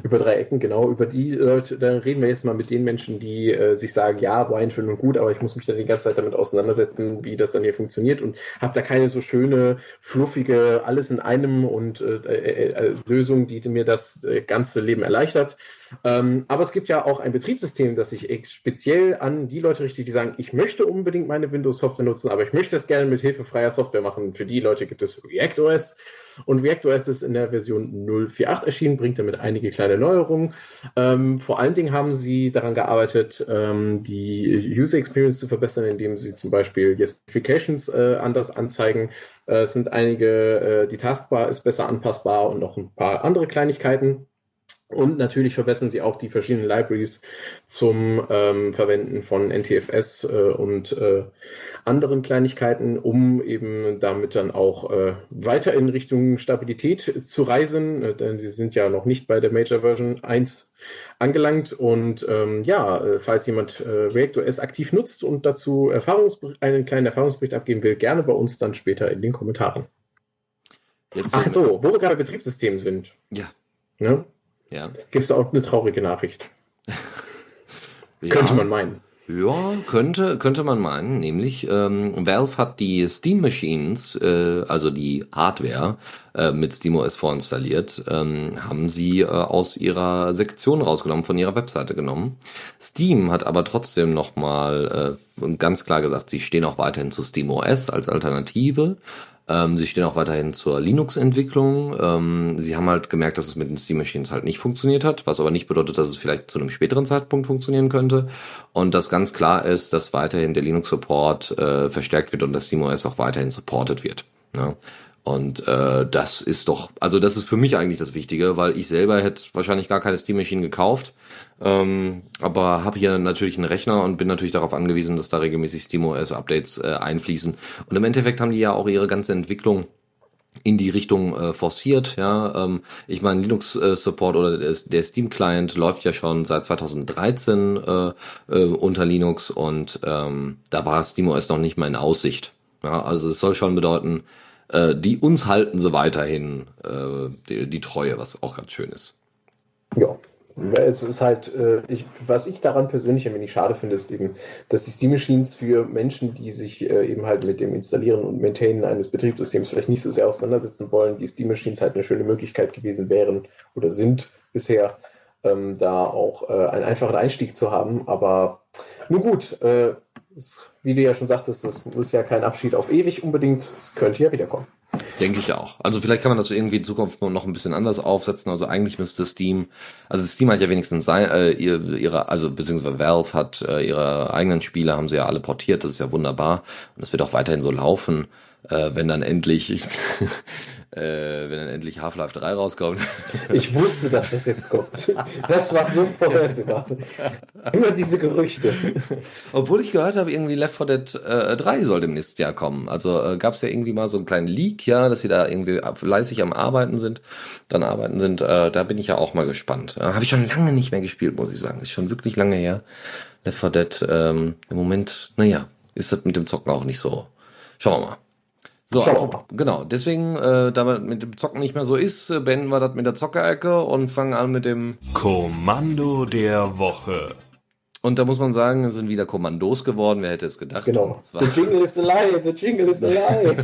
Über drei Ecken, genau. Über die Leute, da reden wir jetzt mal mit den Menschen, die äh, sich sagen, ja, Wine schön und gut, aber ich muss mich dann die ganze Zeit damit auseinandersetzen, wie das dann hier funktioniert und habe da keine so schöne, fluffige, alles in einem und äh, äh, äh, Lösung, die mir das äh, ganze Leben erleichtert. Ähm, aber es gibt ja auch ein Betriebssystem, das sich speziell an die Leute richtet, die sagen, ich möchte unbedingt meine Windows-Software nutzen, aber ich möchte es gerne mit Hilfe freier Software machen. Für die Leute gibt es ReactOS. Und ReactOS ist in der Version 0.4.8 erschienen, bringt damit einige kleine Neuerungen. Ähm, vor allen Dingen haben sie daran gearbeitet, ähm, die User Experience zu verbessern, indem sie zum Beispiel jetzt Notifications äh, anders anzeigen. Äh, es sind einige, äh, die Taskbar ist besser anpassbar und noch ein paar andere Kleinigkeiten. Und natürlich verbessern sie auch die verschiedenen Libraries zum ähm, Verwenden von NTFS äh, und äh, anderen Kleinigkeiten, um eben damit dann auch äh, weiter in Richtung Stabilität zu reisen. Äh, denn sie sind ja noch nicht bei der Major Version 1 angelangt. Und ähm, ja, äh, falls jemand äh, ReactOS aktiv nutzt und dazu einen kleinen Erfahrungsbericht abgeben will, gerne bei uns dann später in den Kommentaren. Jetzt Ach so, wo wir gerade Betriebssystem sind. Ja. Ne? Ja. Gibt es auch eine traurige Nachricht? ja. Könnte man meinen. Ja, könnte, könnte man meinen. Nämlich, ähm, Valve hat die Steam Machines, äh, also die Hardware, äh, mit SteamOS vorinstalliert, ähm, haben sie äh, aus ihrer Sektion rausgenommen, von ihrer Webseite genommen. Steam hat aber trotzdem nochmal äh, ganz klar gesagt, sie stehen auch weiterhin zu SteamOS als Alternative. Ähm, sie stehen auch weiterhin zur Linux-Entwicklung. Ähm, sie haben halt gemerkt, dass es mit den Steam Machines halt nicht funktioniert hat, was aber nicht bedeutet, dass es vielleicht zu einem späteren Zeitpunkt funktionieren könnte. Und dass ganz klar ist, dass weiterhin der Linux-Support äh, verstärkt wird und das SteamOS auch weiterhin supported wird. Ja. Und äh, das ist doch, also das ist für mich eigentlich das Wichtige, weil ich selber hätte wahrscheinlich gar keine Steam Machine gekauft, ähm, aber habe hier natürlich einen Rechner und bin natürlich darauf angewiesen, dass da regelmäßig SteamOS Updates äh, einfließen. Und im Endeffekt haben die ja auch ihre ganze Entwicklung in die Richtung äh, forciert. Ja, ähm, ich meine Linux äh, Support oder der, der Steam Client läuft ja schon seit 2013 äh, äh, unter Linux und ähm, da war SteamOS noch nicht mal in Aussicht. Ja, also es soll schon bedeuten, äh, die uns halten sie weiterhin äh, die, die Treue, was auch ganz schön ist. Ja, es ist halt, äh, ich, was ich daran persönlich ein wenig schade finde, ist eben, dass die Steam Machines für Menschen, die sich äh, eben halt mit dem Installieren und Maintainen eines Betriebssystems vielleicht nicht so sehr auseinandersetzen wollen, die Steam Machines halt eine schöne Möglichkeit gewesen wären oder sind bisher, ähm, da auch äh, einen einfachen Einstieg zu haben. Aber nun gut, äh, es, wie du ja schon sagtest, das ist ja kein Abschied auf ewig unbedingt. Es könnte ja wiederkommen. Denke ich auch. Also vielleicht kann man das irgendwie in Zukunft noch ein bisschen anders aufsetzen. Also eigentlich müsste Steam, also Steam hat ja wenigstens sein, äh, ihre, also beziehungsweise Valve hat äh, ihre eigenen Spiele, haben sie ja alle portiert, das ist ja wunderbar. Und es wird auch weiterhin so laufen, äh, wenn dann endlich äh, wenn dann endlich Half-Life 3 rauskommt. Ich wusste, dass das jetzt kommt. Das war so vorhersehbar. Immer diese Gerüchte. Obwohl ich gehört habe, irgendwie Left 4 Dead äh, 3 soll demnächst ja kommen. Also äh, gab es ja irgendwie mal so einen kleinen Leak, ja, dass sie da irgendwie fleißig am Arbeiten sind, dann arbeiten sind. Äh, da bin ich ja auch mal gespannt. Äh, habe ich schon lange nicht mehr gespielt, muss ich sagen. Ist schon wirklich lange her. Left 4 Dead, ähm, im Moment, naja, ist das mit dem Zocken auch nicht so. Schauen wir mal. So, aber, genau. Deswegen, äh, da mit dem Zocken nicht mehr so ist, äh, beenden wir das mit der Zockerecke und fangen an mit dem Kommando der Woche. Und da muss man sagen, es sind wieder Kommandos geworden. Wer hätte es gedacht? Genau. The jingle is a lie. The jingle is a lie.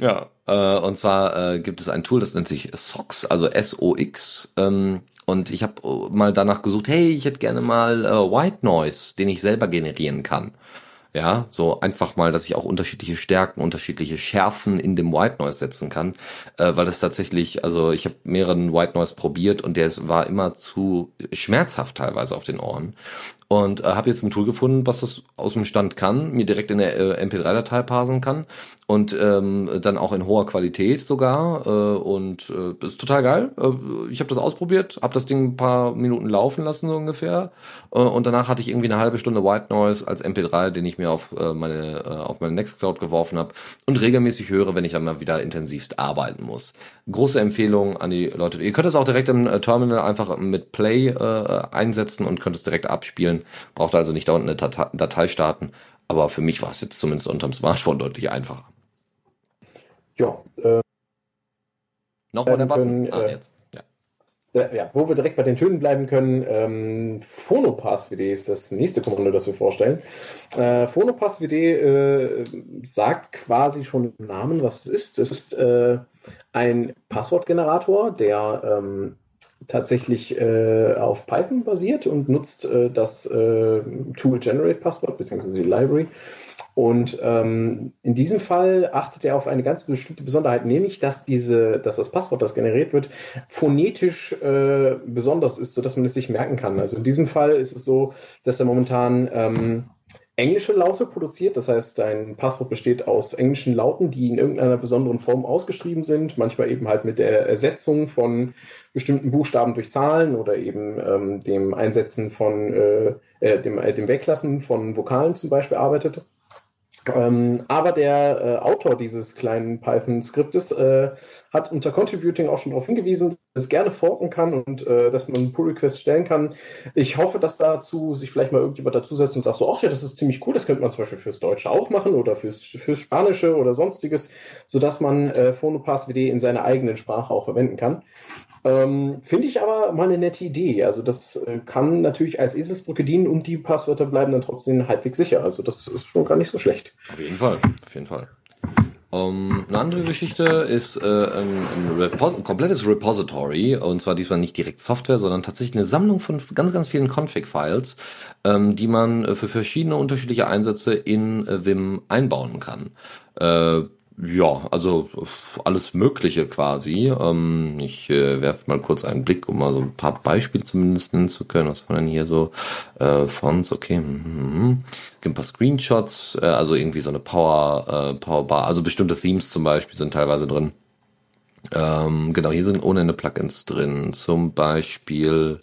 ja. Äh, und zwar äh, gibt es ein Tool, das nennt sich SOX, also S-O-X. Ähm, und ich habe mal danach gesucht, hey, ich hätte gerne mal äh, White Noise, den ich selber generieren kann. Ja, so einfach mal, dass ich auch unterschiedliche Stärken, unterschiedliche Schärfen in dem White Noise setzen kann, äh, weil das tatsächlich, also ich habe mehreren White Noise probiert und der war immer zu schmerzhaft teilweise auf den Ohren und äh, habe jetzt ein Tool gefunden, was das aus dem Stand kann, mir direkt in der äh, MP3-Datei parsen kann und ähm, dann auch in hoher Qualität sogar äh, und äh, ist total geil. Äh, ich habe das ausprobiert, habe das Ding ein paar Minuten laufen lassen so ungefähr äh, und danach hatte ich irgendwie eine halbe Stunde White Noise als MP3, den ich mir auf äh, meine äh, auf meine Nextcloud geworfen habe und regelmäßig höre, wenn ich dann mal wieder intensivst arbeiten muss. Große Empfehlung an die Leute. Ihr könnt es auch direkt im äh, Terminal einfach mit Play äh, einsetzen und könnt es direkt abspielen spielen. Braucht also nicht da unten eine Datei starten. Aber für mich war es jetzt zumindest unterm Smartphone deutlich einfacher. Ja. Äh, Nochmal der Button. Können, ah, äh, jetzt. Ja. ja. wo wir direkt bei den Tönen bleiben können, ähm, Phonopass WD ist das nächste Kommando, das wir vorstellen. Äh, Phonopass WD äh, sagt quasi schon im Namen, was es ist. Es ist äh, ein Passwortgenerator, der ähm, tatsächlich äh, auf Python basiert und nutzt äh, das äh, Tool Generate Password bzw. die Library. Und ähm, in diesem Fall achtet er auf eine ganz bestimmte Besonderheit, nämlich dass diese, dass das Passwort, das generiert wird, phonetisch äh, besonders ist, sodass man es sich merken kann. Also in diesem Fall ist es so, dass er momentan ähm, englische Laute produziert. Das heißt, dein Passwort besteht aus englischen Lauten, die in irgendeiner besonderen Form ausgeschrieben sind. Manchmal eben halt mit der Ersetzung von bestimmten Buchstaben durch Zahlen oder eben ähm, dem Einsetzen von äh, äh, dem, äh, dem Weglassen von Vokalen zum Beispiel arbeitet. Ähm, aber der äh, Autor dieses kleinen Python-Skriptes äh, hat unter Contributing auch schon darauf hingewiesen, dass es gerne forken kann und äh, dass man Pull-Requests stellen kann. Ich hoffe, dass dazu sich vielleicht mal irgendjemand dazusetzt und sagt so, ach ja, das ist ziemlich cool, das könnte man zum Beispiel fürs Deutsche auch machen oder fürs, fürs Spanische oder sonstiges, sodass man äh, PhonoPassWD in seiner eigenen Sprache auch verwenden kann. Ähm, Finde ich aber mal eine nette Idee. Also das äh, kann natürlich als Eselsbrücke dienen und die Passwörter bleiben dann trotzdem halbwegs sicher. Also das ist schon gar nicht so schlecht. Auf jeden Fall, auf jeden Fall. Um, ähm, eine andere Geschichte ist äh, ein, ein, ein komplettes Repository und zwar diesmal nicht direkt Software, sondern tatsächlich eine Sammlung von ganz, ganz vielen Config-Files, ähm, die man äh, für verschiedene unterschiedliche Einsätze in äh, Vim einbauen kann. Äh, ja, also alles Mögliche quasi. Ähm, ich äh, werfe mal kurz einen Blick, um mal so ein paar Beispiele zumindest nennen zu können. Was wir denn hier so? Äh, Fonts, okay. Mhm. Gibt ein paar Screenshots, äh, also irgendwie so eine Power, äh, Powerbar, also bestimmte Themes zum Beispiel sind teilweise drin. Ähm, genau, hier sind ohne Ende Plugins drin. Zum Beispiel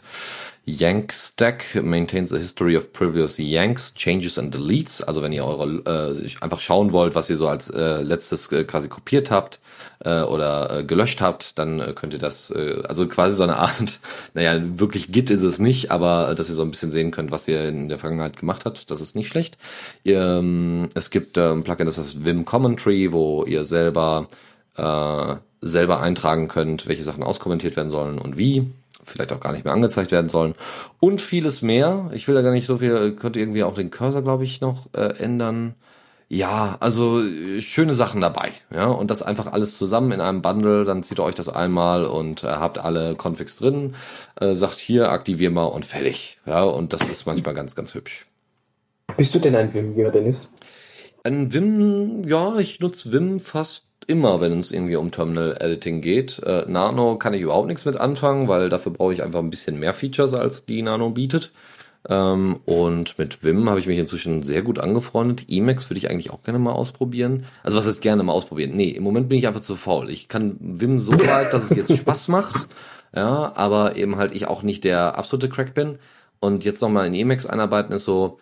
Yank Stack maintains a history of previous Yanks, changes and deletes. Also wenn ihr eure äh, einfach schauen wollt, was ihr so als äh, letztes äh, quasi kopiert habt äh, oder äh, gelöscht habt, dann äh, könnt ihr das, äh, also quasi so eine Art, naja, wirklich Git ist es nicht, aber äh, dass ihr so ein bisschen sehen könnt, was ihr in der Vergangenheit gemacht habt, das ist nicht schlecht. Ihr, ähm, es gibt äh, ein Plugin, das heißt Vim Commentary, wo ihr selber äh, selber eintragen könnt, welche Sachen auskommentiert werden sollen und wie vielleicht auch gar nicht mehr angezeigt werden sollen und vieles mehr. Ich will da gar nicht so viel, könnte irgendwie auch den Cursor, glaube ich, noch äh, ändern. Ja, also äh, schöne Sachen dabei, ja, und das einfach alles zusammen in einem Bundle, dann zieht ihr euch das einmal und äh, habt alle Configs drin, äh, sagt hier, aktivier mal und fertig, ja, und das ist manchmal ganz, ganz hübsch. Bist du denn ein Vim-User, Dennis? Ein Vim, ja, ich nutze Vim fast immer, wenn es irgendwie um Terminal Editing geht. Äh, Nano kann ich überhaupt nichts mit anfangen, weil dafür brauche ich einfach ein bisschen mehr Features, als die Nano bietet. Ähm, und mit Vim habe ich mich inzwischen sehr gut angefreundet. Emacs würde ich eigentlich auch gerne mal ausprobieren. Also was heißt gerne mal ausprobieren? Nee, im Moment bin ich einfach zu faul. Ich kann Vim so weit, dass es jetzt Spaß macht. Ja, aber eben halt ich auch nicht der absolute Crack bin. Und jetzt nochmal in Emacs einarbeiten ist so,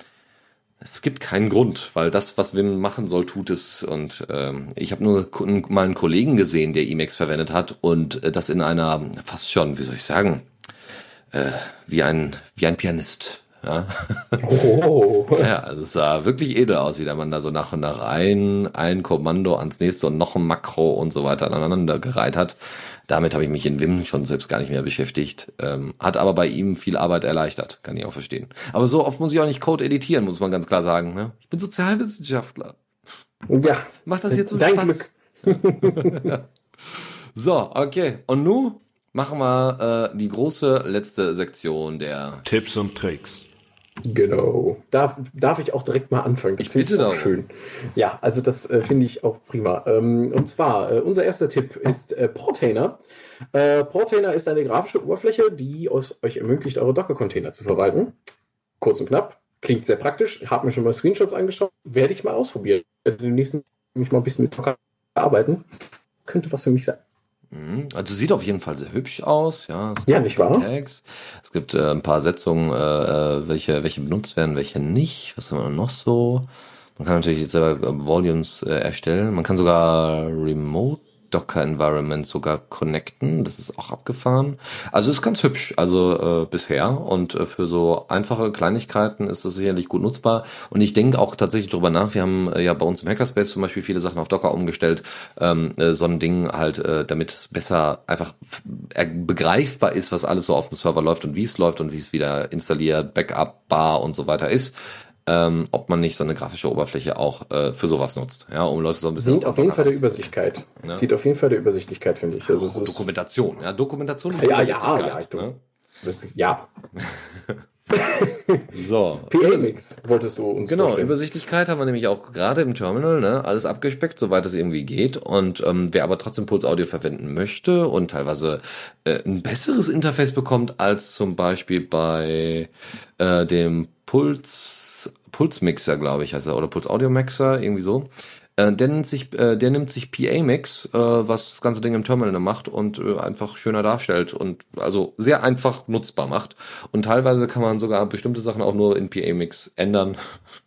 es gibt keinen Grund, weil das, was Wim machen soll, tut es. Und ähm, ich habe nur mal einen Kollegen gesehen, der Emacs verwendet hat und äh, das in einer fast schon, wie soll ich sagen, äh, wie ein wie ein Pianist. Ja. Oh. ja, also es sah wirklich edel aus, wie der Mann da so nach und nach ein, ein Kommando ans nächste und noch ein Makro und so weiter aneinander gereiht hat. Damit habe ich mich in Wim schon selbst gar nicht mehr beschäftigt. Ähm, hat aber bei ihm viel Arbeit erleichtert, kann ich auch verstehen. Aber so oft muss ich auch nicht Code editieren, muss man ganz klar sagen. Ne? Ich bin Sozialwissenschaftler. Ja. Macht das jetzt so Dein Spaß? Glück. so, okay. Und nun machen wir äh, die große letzte Sektion der Tipps und Tricks. Genau. Darf, darf ich auch direkt mal anfangen? Das ich bitte da. Schön. Ja, also das äh, finde ich auch prima. Ähm, und zwar, äh, unser erster Tipp ist äh, Portainer. Äh, Portainer ist eine grafische Oberfläche, die aus, euch ermöglicht, eure Docker-Container zu verwalten. Kurz und knapp. Klingt sehr praktisch. Hab mir schon mal Screenshots angeschaut. Werde ich mal ausprobieren. Demnächst mich mal ein bisschen mit Docker arbeiten. Könnte was für mich sein. Mhm. Also sieht auf jeden Fall sehr hübsch aus, ja. ja, nicht wahr? Tags. Es gibt äh, ein paar Setzungen, äh, äh, welche, welche benutzt werden, welche nicht. Was haben wir noch so? Man kann natürlich jetzt selber äh, Volumes äh, erstellen. Man kann sogar Remote Docker-Environment sogar connecten. Das ist auch abgefahren. Also ist ganz hübsch, also äh, bisher. Und äh, für so einfache Kleinigkeiten ist das sicherlich gut nutzbar. Und ich denke auch tatsächlich drüber nach. Wir haben äh, ja bei uns im Hackerspace zum Beispiel viele Sachen auf Docker umgestellt. Ähm, äh, so ein Ding halt, äh, damit es besser einfach begreifbar ist, was alles so auf dem Server läuft und wie es läuft und wie es wieder installiert, Backup, Bar und so weiter ist ähm, ob man nicht so eine grafische Oberfläche auch äh, für sowas nutzt, ja, um Leute so ein bisschen. Dient auf jeden Fall der Übersichtlichkeit. Ne? Dient auf jeden Fall der Übersichtlichkeit, finde ich. Also oh, Dokumentation, ja, Dokumentation. Ja, ja, ja, ich, ne? das, ja. so. PA-Mix wolltest du uns Genau, vorstellen. Übersichtlichkeit haben wir nämlich auch gerade im Terminal, ne, alles abgespeckt, soweit es irgendwie geht. Und ähm, wer aber trotzdem Puls Audio verwenden möchte und teilweise äh, ein besseres Interface bekommt als zum Beispiel bei äh, dem Puls Pulsmixer, glaube ich, heißt er, oder Puls Audio Mixer, irgendwie so. Äh, der nimmt sich, äh, der nimmt sich PA-Mix, äh, was das ganze Ding im Terminal macht und äh, einfach schöner darstellt und also sehr einfach nutzbar macht. Und teilweise kann man sogar bestimmte Sachen auch nur in PA-Mix ändern,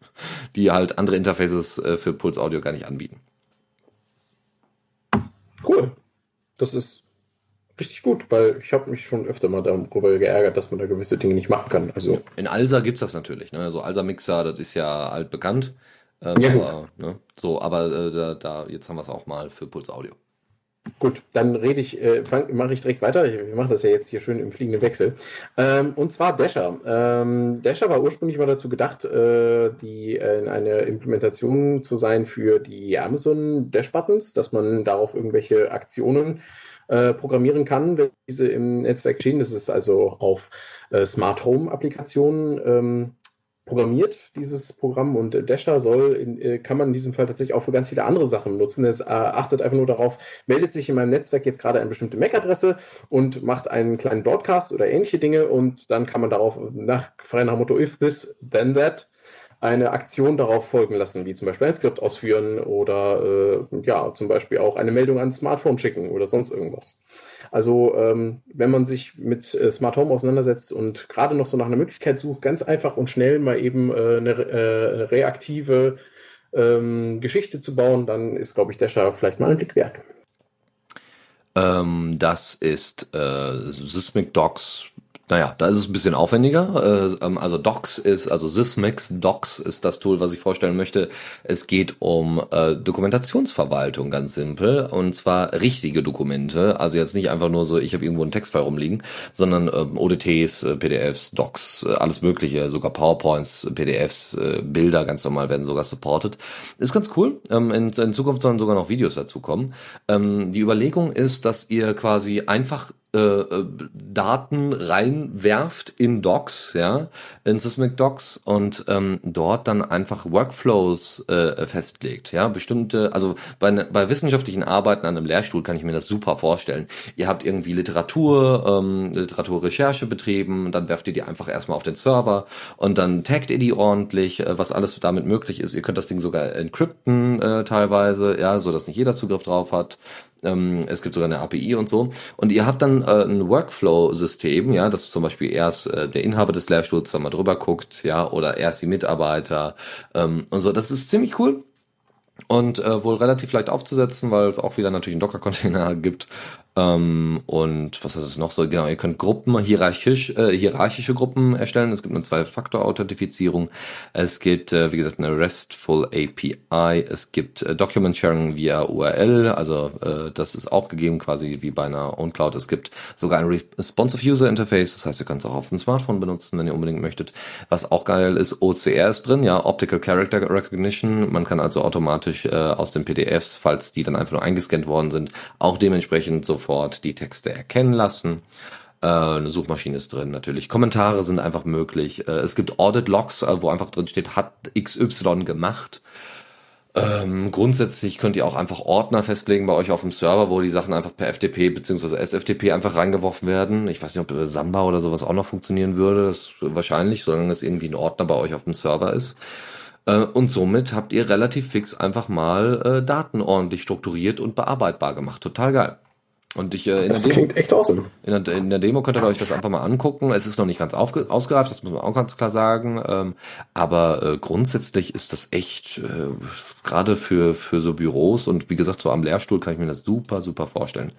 die halt andere Interfaces äh, für Puls Audio gar nicht anbieten. Cool. Das ist richtig gut, weil ich habe mich schon öfter mal darüber geärgert, dass man da gewisse Dinge nicht machen kann. Also in Alsa gibt's das natürlich. Ne? Also Alsa Mixer, das ist ja altbekannt. Ähm, ja, aber, ne? So, aber äh, da, da, jetzt haben wir es auch mal für Puls Audio. Gut, dann rede ich, äh, mache ich direkt weiter. Wir machen das ja jetzt hier schön im fliegenden Wechsel. Ähm, und zwar Dasher. Ähm, Dasher war ursprünglich mal dazu gedacht, äh, die äh, eine Implementation zu sein für die Amazon Dash Buttons, dass man darauf irgendwelche Aktionen äh, programmieren kann, wenn diese im Netzwerk stehen. Das ist also auf äh, Smart Home Applikationen ähm, programmiert, dieses Programm. Und Dasher soll, in, äh, kann man in diesem Fall tatsächlich auch für ganz viele andere Sachen nutzen. Es äh, achtet einfach nur darauf, meldet sich in meinem Netzwerk jetzt gerade eine bestimmte MAC-Adresse und macht einen kleinen Broadcast oder ähnliche Dinge und dann kann man darauf nach frei nach Motto if this, then that eine Aktion darauf folgen lassen, wie zum Beispiel ein Skript ausführen oder äh, ja, zum Beispiel auch eine Meldung ans Smartphone schicken oder sonst irgendwas. Also ähm, wenn man sich mit äh, Smart Home auseinandersetzt und gerade noch so nach einer Möglichkeit sucht, ganz einfach und schnell mal eben äh, eine, äh, reaktive ähm, Geschichte zu bauen, dann ist, glaube ich, der vielleicht mal ein Blick wert. Ähm, das ist äh, Sysmic Docs naja, da ist es ein bisschen aufwendiger. Äh, ähm, also Docs ist, also Sysmex Docs ist das Tool, was ich vorstellen möchte. Es geht um äh, Dokumentationsverwaltung, ganz simpel. Und zwar richtige Dokumente. Also jetzt nicht einfach nur so, ich habe irgendwo einen Textfile rumliegen, sondern ähm, ODTs, äh, PDFs, Docs, alles mögliche, sogar PowerPoints, PDFs, Bilder ganz normal werden sogar supported. Ist ganz cool. Ähm, in, in Zukunft sollen sogar noch Videos dazu kommen. die Überlegung ist, dass ihr quasi einfach äh, äh, Daten reinwerft in Docs, ja, in Sysmic Docs und ähm, dort dann einfach Workflows äh, festlegt, ja, bestimmte, also bei, ne, bei wissenschaftlichen Arbeiten an einem Lehrstuhl kann ich mir das super vorstellen. Ihr habt irgendwie Literatur, ähm, Literaturrecherche betrieben, dann werft ihr die einfach erstmal auf den Server und dann taggt ihr die ordentlich, äh, was alles damit möglich ist. Ihr könnt das Ding sogar encrypten äh, teilweise, ja, so dass nicht jeder Zugriff drauf hat. Ähm, es gibt sogar eine API und so. Und ihr habt dann äh, ein Workflow-System, ja, dass zum Beispiel erst äh, der Inhaber des Lehrstuhls da mal drüber guckt, ja, oder erst die Mitarbeiter ähm, und so. Das ist ziemlich cool und äh, wohl relativ leicht aufzusetzen, weil es auch wieder natürlich einen Docker-Container gibt ähm, und was ist es noch so? Genau, ihr könnt Gruppen, hierarchisch, äh, hierarchische Gruppen erstellen. Es gibt eine Zwei-Faktor-Authentifizierung. Es gibt, äh, wie gesagt, eine RESTful API. Es gibt äh, Document Sharing via URL. Also äh, das ist auch gegeben, quasi wie bei einer OwnCloud. Es gibt sogar ein Responsive User Interface. Das heißt, ihr könnt es auch auf dem Smartphone benutzen, wenn ihr unbedingt möchtet. Was auch geil ist, OCR ist drin, ja, Optical Character Recognition. Man kann also automatisch äh, aus den PDFs, falls die dann einfach nur eingescannt worden sind, auch dementsprechend so sofort die Texte erkennen lassen. Äh, eine Suchmaschine ist drin natürlich. Kommentare sind einfach möglich. Äh, es gibt Audit-Logs, äh, wo einfach drin steht, hat XY gemacht. Ähm, grundsätzlich könnt ihr auch einfach Ordner festlegen bei euch auf dem Server, wo die Sachen einfach per FTP bzw. SFTP einfach reingeworfen werden. Ich weiß nicht, ob Samba oder sowas auch noch funktionieren würde. Das wahrscheinlich, solange es irgendwie ein Ordner bei euch auf dem Server ist. und somit habt ihr relativ fix einfach mal Daten ordentlich strukturiert und bearbeitbar gemacht. Total geil. Und ich, äh, in, das der Demo, echt awesome. in, der, in der Demo könnt ihr euch das einfach mal angucken. Es ist noch nicht ganz aufge, ausgereift, das muss man auch ganz klar sagen. Ähm, aber äh, grundsätzlich ist das echt, äh, gerade für, für so Büros und wie gesagt, so am Lehrstuhl kann ich mir das super, super vorstellen.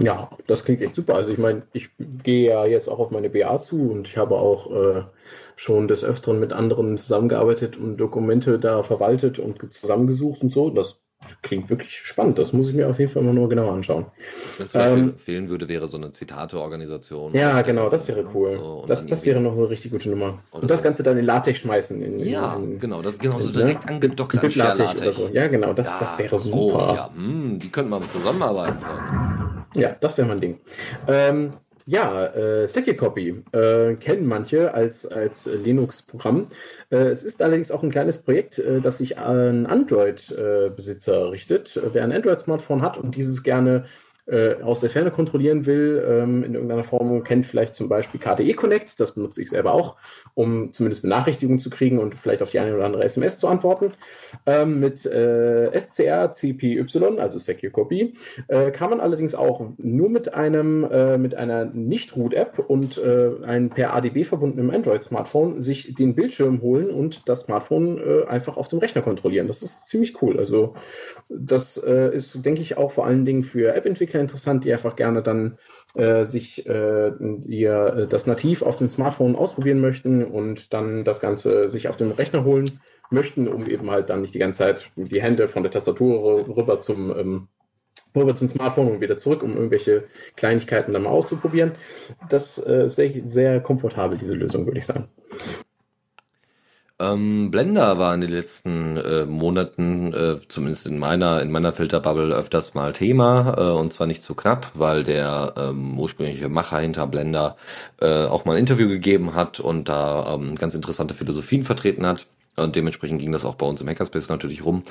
Ja, das klingt echt super. Also ich meine, ich gehe ja jetzt auch auf meine BA zu und ich habe auch äh, schon des Öfteren mit anderen zusammengearbeitet und Dokumente da verwaltet und zusammengesucht und so. Das Klingt wirklich spannend. Das muss ich mir auf jeden Fall mal nur genauer anschauen. Wenn es ähm, fehlen würde, wäre so eine Zitate-Organisation. Ja, genau, das wäre cool. So, das das wäre noch so eine richtig gute Nummer. Und das, Ganze dann in Latex schmeißen. In, ja, in, genau, das genau so ne? direkt ne? angedockt an Latex. So. Ja, genau, das, ja, das wäre super. Oh, ja, mh, hm, die könnten mal zusammenarbeiten, Freunde. Ja, das wäre mein Ding. Ähm, ja, äh, Secure Copy äh, kennen manche als, als Linux-Programm. Äh, es ist allerdings auch ein kleines Projekt, äh, das sich an Android-Besitzer richtet. Wer ein Android-Smartphone hat und dieses gerne äh, aus der Ferne kontrollieren will, ähm, in irgendeiner Form, kennt vielleicht zum Beispiel KDE Connect, das benutze ich selber auch, um zumindest Benachrichtigungen zu kriegen und vielleicht auf die eine oder andere SMS zu antworten. Ähm, mit äh, SCR CPY, also Secure Copy, äh, kann man allerdings auch nur mit einem äh, mit einer Nicht-Root-App und äh, einem per ADB verbundenen Android-Smartphone sich den Bildschirm holen und das Smartphone äh, einfach auf dem Rechner kontrollieren. Das ist ziemlich cool. Also das ist, denke ich, auch vor allen Dingen für App-Entwickler interessant, die einfach gerne dann äh, sich äh, ihr, äh, das nativ auf dem Smartphone ausprobieren möchten und dann das Ganze sich auf dem Rechner holen möchten, um eben halt dann nicht die ganze Zeit die Hände von der Tastatur rüber zum ähm, rüber zum Smartphone und wieder zurück, um irgendwelche Kleinigkeiten dann mal auszuprobieren. Das äh, ist sehr, sehr komfortabel, diese Lösung, würde ich sagen. Ähm, Blender war in den letzten äh, Monaten, äh, zumindest in meiner in meiner Filterbubble öfters mal Thema äh, und zwar nicht zu knapp, weil der ähm, ursprüngliche Macher hinter Blender äh, auch mal ein Interview gegeben hat und da ähm, ganz interessante Philosophien vertreten hat. Und dementsprechend ging das auch bei uns im Hackerspace natürlich rum.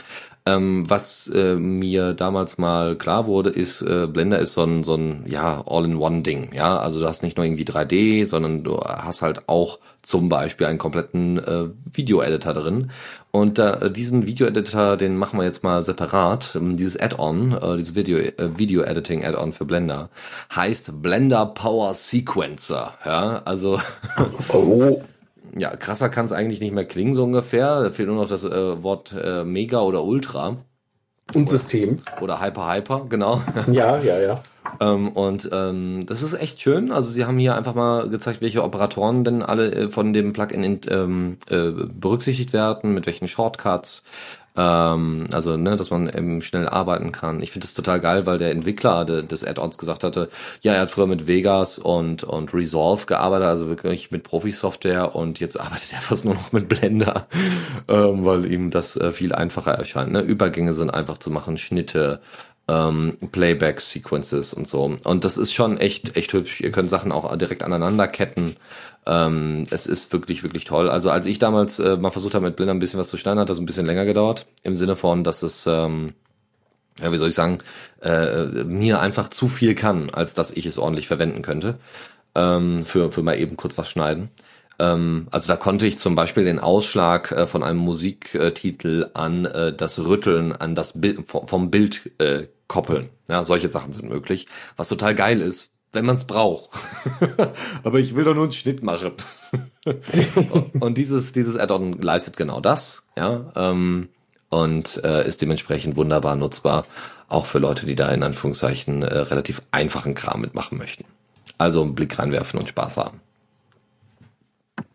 Ähm, was äh, mir damals mal klar wurde, ist, äh, Blender ist so ein, so ein ja, All-in-One-Ding. Ja, also du hast nicht nur irgendwie 3D, sondern du hast halt auch zum Beispiel einen kompletten äh, Video-Editor drin. Und äh, diesen Video-Editor, den machen wir jetzt mal separat. Ähm, dieses Add-on, äh, dieses Video, äh, Video-Editing-Add-on für Blender, heißt Blender Power Sequencer. Ja, also. oh ja, krasser kann es eigentlich nicht mehr klingen, so ungefähr. Da fehlt nur noch das äh, Wort äh, Mega oder Ultra. Und System. Oder Hyper Hyper, genau. Ja, ja, ja. ähm, und ähm, das ist echt schön. Also sie haben hier einfach mal gezeigt, welche Operatoren denn alle äh, von dem Plugin in, ähm, äh, berücksichtigt werden, mit welchen Shortcuts. Ähm, also, ne, dass man eben schnell arbeiten kann. Ich finde das total geil, weil der Entwickler de, des Add-ons gesagt hatte, ja, er hat früher mit Vegas und, und Resolve gearbeitet, also wirklich mit Profi-Software und jetzt arbeitet er fast nur noch mit Blender, ähm, weil ihm das äh, viel einfacher erscheint. Ne? Übergänge sind einfach zu machen, Schnitte, ähm, Playback-Sequences und so. Und das ist schon echt, echt hübsch. Ihr könnt Sachen auch direkt aneinander ketten. Ähm, es ist wirklich, wirklich toll. Also als ich damals äh, mal versucht habe, mit Blender ein bisschen was zu schneiden, hat das ein bisschen länger gedauert. Im Sinne von, dass es, ähm, ja, wie soll ich sagen, äh, mir einfach zu viel kann, als dass ich es ordentlich verwenden könnte. Ähm, für, für mal eben kurz was schneiden. Ähm, also da konnte ich zum Beispiel den Ausschlag äh, von einem Musiktitel an äh, das Rütteln an das Bild vom Bild äh, koppeln. Ja, solche Sachen sind möglich. Was total geil ist, wenn man es braucht. Aber ich will doch nur einen Schnitt machen. und dieses, dieses Add-on leistet genau das, ja, ähm, und äh, ist dementsprechend wunderbar nutzbar, auch für Leute, die da in Anführungszeichen äh, relativ einfachen Kram mitmachen möchten. Also einen Blick reinwerfen und Spaß haben.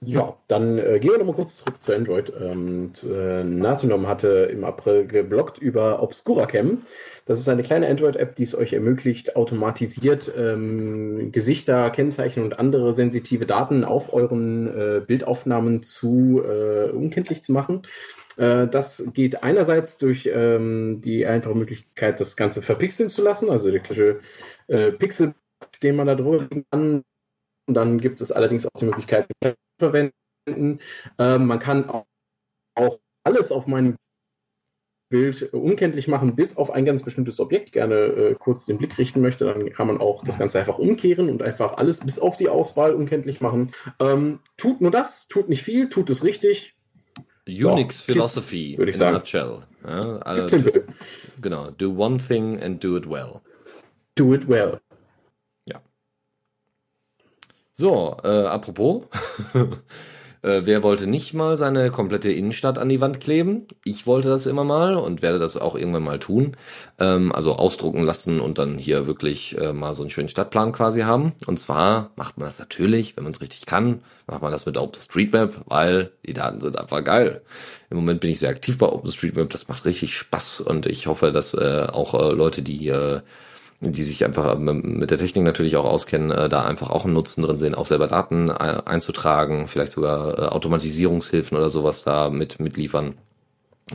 Ja, dann äh, gehen wir nochmal kurz zurück zu Android. Ähm, äh, Nazinom hatte im April geblockt über ObscuraCam. Das ist eine kleine Android-App, die es euch ermöglicht, automatisiert ähm, Gesichter, Kennzeichen und andere sensitive Daten auf euren äh, Bildaufnahmen zu äh, unkenntlich zu machen. Äh, das geht einerseits durch ähm, die einfache Möglichkeit, das Ganze verpixeln zu lassen, also der klassische äh, Pixel, den man da drüber kann. Und dann gibt es allerdings auch die Möglichkeit, verwenden. Ähm, man kann auch, auch alles auf meinem Bild unkenntlich machen, bis auf ein ganz bestimmtes Objekt gerne äh, kurz den Blick richten möchte, dann kann man auch das Ganze einfach umkehren und einfach alles bis auf die Auswahl unkenntlich machen. Ähm, tut nur das, tut nicht viel, tut es richtig. Unix ja, Philosophy, würde ich sagen. Nutshell. Ja, also, do, genau, do one thing and do it well. Do it well. So, äh, apropos, äh, wer wollte nicht mal seine komplette Innenstadt an die Wand kleben? Ich wollte das immer mal und werde das auch irgendwann mal tun. Ähm, also ausdrucken lassen und dann hier wirklich äh, mal so einen schönen Stadtplan quasi haben. Und zwar macht man das natürlich, wenn man es richtig kann, macht man das mit OpenStreetMap, weil die Daten sind einfach geil. Im Moment bin ich sehr aktiv bei OpenStreetMap, das macht richtig Spaß und ich hoffe, dass äh, auch äh, Leute, die äh, die sich einfach ähm, mit der Technik natürlich auch auskennen, äh, da einfach auch einen Nutzen drin sehen, auch selber Daten einzutragen, vielleicht sogar äh, Automatisierungshilfen oder sowas da mit mitliefern.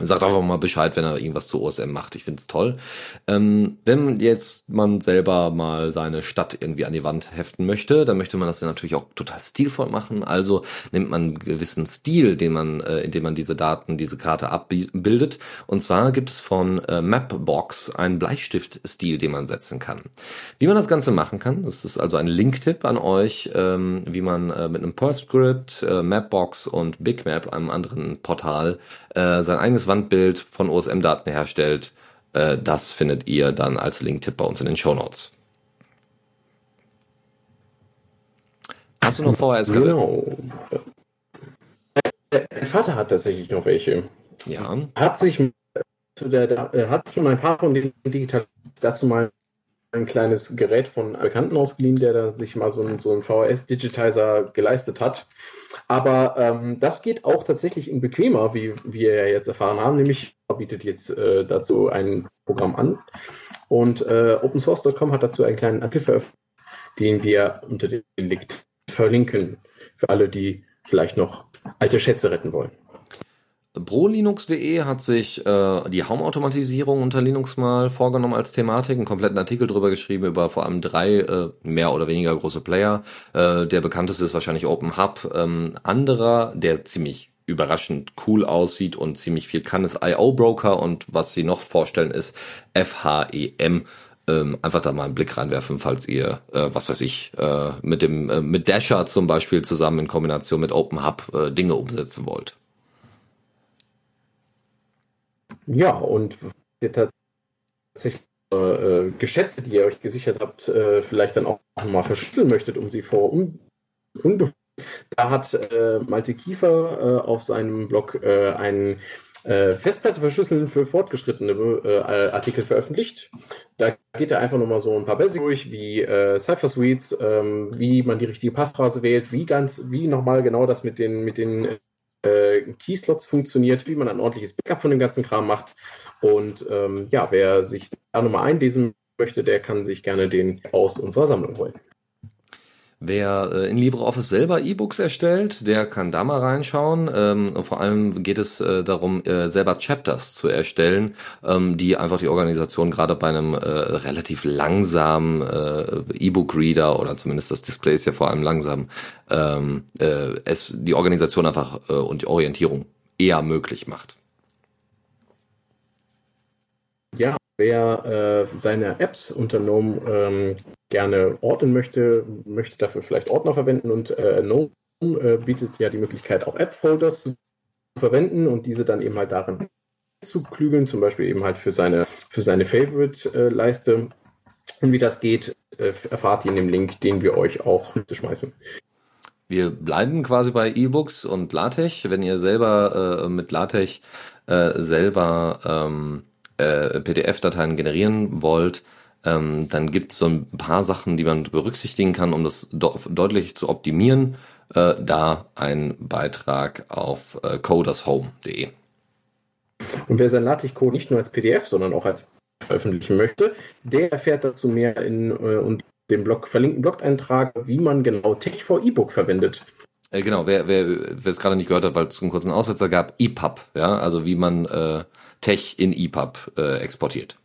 Sagt einfach mal Bescheid, wenn er irgendwas zu OSM macht. Ich finde es toll. Ähm, wenn jetzt man selber mal seine Stadt irgendwie an die Wand heften möchte, dann möchte man das natürlich auch total stilvoll machen. Also nimmt man einen gewissen Stil, den man, äh, indem man diese Daten, diese Karte abbildet. Und zwar gibt es von äh, Mapbox einen Bleistiftstil, den man setzen kann. Wie man das Ganze machen kann, das ist also ein Linktipp an euch, ähm, wie man äh, mit einem PostScript, äh, Mapbox und BigMap, einem anderen Portal, äh, sein eigenes Wandbild von OSM-Daten herstellt. Äh, das findet ihr dann als Linktipp bei uns in den Show Notes. Hast du noch VHS? Genau. Mein Vater hat tatsächlich noch welche. Ja. Hat sich der, hat schon ein paar von den digital dazu mal ein kleines Gerät von Bekannten ausgeliehen, der da sich mal so einen, so einen VHS-Digitizer geleistet hat. Aber ähm, das geht auch tatsächlich in bequemer, wie wir ja jetzt erfahren haben. Nämlich bietet jetzt äh, dazu ein Programm an. Und äh, OpenSource.com hat dazu einen kleinen Artikel veröffentlicht, den wir unter dem Link verlinken. Für alle, die vielleicht noch alte Schätze retten wollen. ProLinux.de hat sich äh, die Home-Automatisierung unter Linux mal vorgenommen als Thematik, einen kompletten Artikel drüber geschrieben über vor allem drei äh, mehr oder weniger große Player. Äh, der bekannteste ist wahrscheinlich OpenHub. Ähm, anderer, der ziemlich überraschend cool aussieht und ziemlich viel kann, ist IO Broker und was sie noch vorstellen ist FHEM. Ähm, einfach da mal einen Blick reinwerfen, falls ihr, äh, was weiß ich, äh, mit dem äh, mit Dasher zum Beispiel zusammen in Kombination mit OpenHub äh, Dinge umsetzen wollt. Ja, und tatsächlich äh, Geschätze, die ihr euch gesichert habt, äh, vielleicht dann auch mal verschlüsseln möchtet, um sie vor un unbe da hat äh, Malte Kiefer äh, auf seinem Blog äh, einen äh, Festplatte verschlüsseln für fortgeschrittene äh, Artikel veröffentlicht. Da geht er einfach nochmal so ein paar Basics durch, wie äh, Cypher Suites, ähm, wie man die richtige Passphrase wählt, wie ganz, wie nochmal genau das mit den, mit den äh, Keyslots funktioniert, wie man ein ordentliches Backup von dem ganzen Kram macht. Und ähm, ja, wer sich da nochmal einlesen möchte, der kann sich gerne den aus unserer Sammlung holen. Wer äh, in LibreOffice selber E-Books erstellt, der kann da mal reinschauen. Ähm, vor allem geht es äh, darum, äh, selber Chapters zu erstellen, ähm, die einfach die Organisation gerade bei einem äh, relativ langsamen äh, E-Book-Reader oder zumindest das Display ist ja vor allem langsam, ähm, äh, es die Organisation einfach äh, und die Orientierung eher möglich macht. Ja, wer äh, seine Apps unter GNOME ähm, gerne ordnen möchte, möchte dafür vielleicht Ordner verwenden und äh, GNOME äh, bietet ja die Möglichkeit, auch App-Folders zu verwenden und diese dann eben halt darin zu klügeln, zum Beispiel eben halt für seine, für seine Favorite-Leiste. Und wie das geht, äh, erfahrt ihr in dem Link, den wir euch auch schmeißen. Wir bleiben quasi bei E-Books und LaTeX. Wenn ihr selber äh, mit LaTeX äh, selber ähm, äh, PDF-Dateien generieren wollt, ähm, dann gibt es so ein paar Sachen, die man berücksichtigen kann, um das deutlich zu optimieren. Äh, da ein Beitrag auf äh, codershome.de. Und wer sein LaTeX-Code nicht nur als PDF, sondern auch als veröffentlichen möchte, der erfährt dazu mehr in äh, und dem Blog verlinkten Blog-Eintrag, wie man genau Tech for E-Book verwendet. Äh, genau, wer es gerade nicht gehört hat, weil es einen kurzen Aussetzer gab, EPUB, ja, also wie man äh, Tech in EPUB äh, exportiert.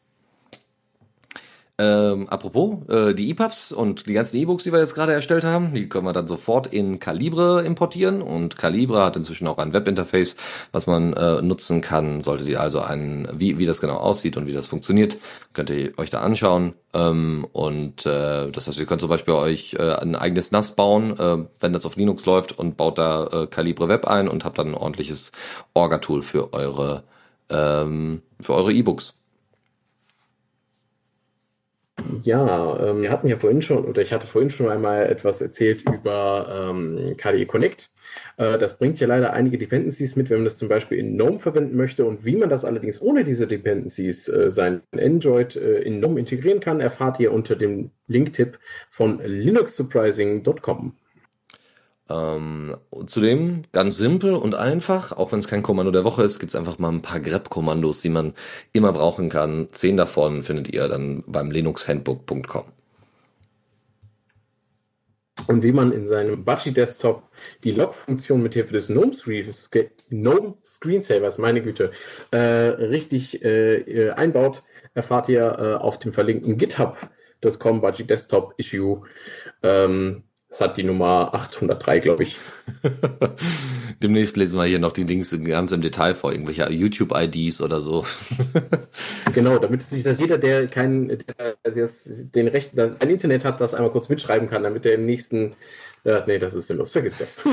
Ähm, apropos, äh, die EPUBs und die ganzen E-Books, die wir jetzt gerade erstellt haben, die können wir dann sofort in Calibre importieren und Calibre hat inzwischen auch ein Webinterface, was man äh, nutzen kann. Solltet ihr also einen, wie, wie das genau aussieht und wie das funktioniert, könnt ihr euch da anschauen. Ähm, und äh, das heißt, ihr könnt zum Beispiel euch äh, ein eigenes NAS bauen, äh, wenn das auf Linux läuft und baut da äh, Calibre Web ein und habt dann ein ordentliches Orga-Tool für eure ähm, für eure E-Books. Ja, ähm, wir hatten ja vorhin schon, oder ich hatte vorhin schon einmal etwas erzählt über ähm, KDE Connect. Äh, das bringt ja leider einige Dependencies mit, wenn man das zum Beispiel in GNOME verwenden möchte. Und wie man das allerdings ohne diese Dependencies äh, sein Android äh, in GNOME integrieren kann, erfahrt ihr unter dem Linktipp von linuxsurprising.com. Ähm, zudem ganz simpel und einfach, auch wenn es kein Kommando der Woche ist, gibt es einfach mal ein paar grep-Kommandos, die man immer brauchen kann. Zehn davon findet ihr dann beim linuxhandbook.com. und wie man in seinem Budgie Desktop die Log-Funktion mit Hilfe des GNOME, GNOME Screensavers, meine Güte, äh, richtig äh, einbaut, erfahrt ihr äh, auf dem verlinkten github.com Budgie Desktop Issue. Ähm, das hat die Nummer 803, glaube ich. Demnächst lesen wir hier noch die Dings ganz im Detail vor, irgendwelche YouTube-IDs oder so. genau, damit sich das jeder, der kein, der, der den Recht, ein Internet hat, das einmal kurz mitschreiben kann, damit er im nächsten äh, nee, das ist sinnlos. Vergiss das.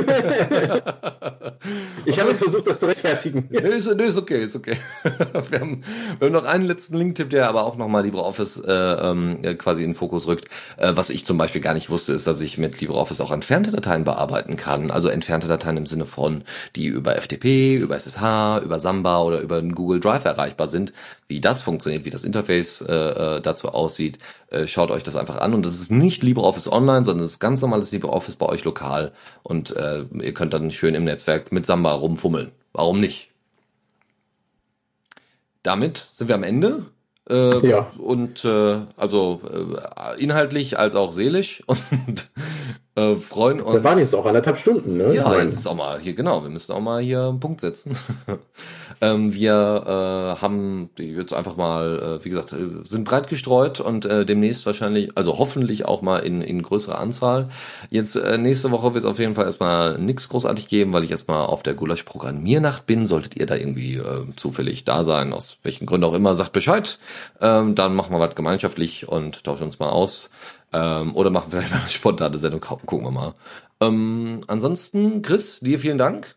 ich habe jetzt versucht, das zu rechtfertigen. nee, ist, nee, ist okay, ist okay. wir, haben, wir haben noch einen letzten Link-Tipp, der aber auch nochmal LibreOffice äh, ähm, quasi in den Fokus rückt. Äh, was ich zum Beispiel gar nicht wusste, ist, dass ich mit LibreOffice auch entfernte Dateien bearbeiten kann. Also entfernte Dateien im Sinne von, die über FTP, über SSH, über Samba oder über Google Drive erreichbar sind. Wie das funktioniert, wie das Interface äh, äh, dazu aussieht, äh, schaut euch das einfach an. Und das ist nicht LibreOffice Online, sondern das ist ganz normales LibreOffice bei euch lokal und äh, ihr könnt dann schön im Netzwerk mit Samba rumfummeln. Warum nicht? Damit sind wir am Ende. Äh, ja. Und äh, also äh, inhaltlich als auch seelisch und äh, freuen uns. Wir waren jetzt auch anderthalb Stunden, ne? Ja, jetzt ist auch mal hier, genau, wir müssen auch mal hier einen Punkt setzen. ähm, wir äh, haben jetzt einfach mal, äh, wie gesagt, sind breit gestreut und äh, demnächst wahrscheinlich, also hoffentlich auch mal in, in größerer Anzahl. Jetzt äh, nächste Woche wird es auf jeden Fall erstmal nichts großartig geben, weil ich erstmal auf der Gulasch-Programmiernacht bin. Solltet ihr da irgendwie äh, zufällig da sein, aus welchen Gründen auch immer, sagt Bescheid. Ähm, dann machen wir was gemeinschaftlich und tauschen uns mal aus. Ähm, oder machen vielleicht mal eine spontane Sendung, gucken wir mal. Ähm, ansonsten, Chris, dir vielen Dank.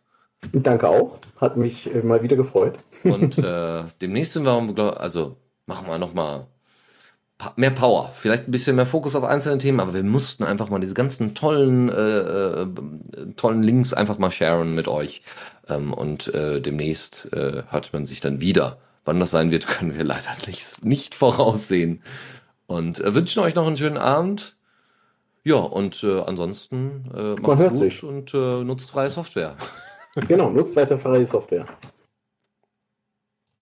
Danke auch. Hat mich äh, mal wieder gefreut. Und äh, demnächst sind wir, also machen wir nochmal mehr Power, vielleicht ein bisschen mehr Fokus auf einzelne Themen, aber wir mussten einfach mal diese ganzen tollen, äh, äh, tollen Links einfach mal sharen mit euch. Ähm, und äh, demnächst äh, hört man sich dann wieder. Wann das sein wird, können wir leider nicht, nicht voraussehen. Und äh, wünschen euch noch einen schönen Abend. Ja, und äh, ansonsten äh, macht's gut sich. und äh, nutzt freie Software. genau, nutzt weiter freie Software.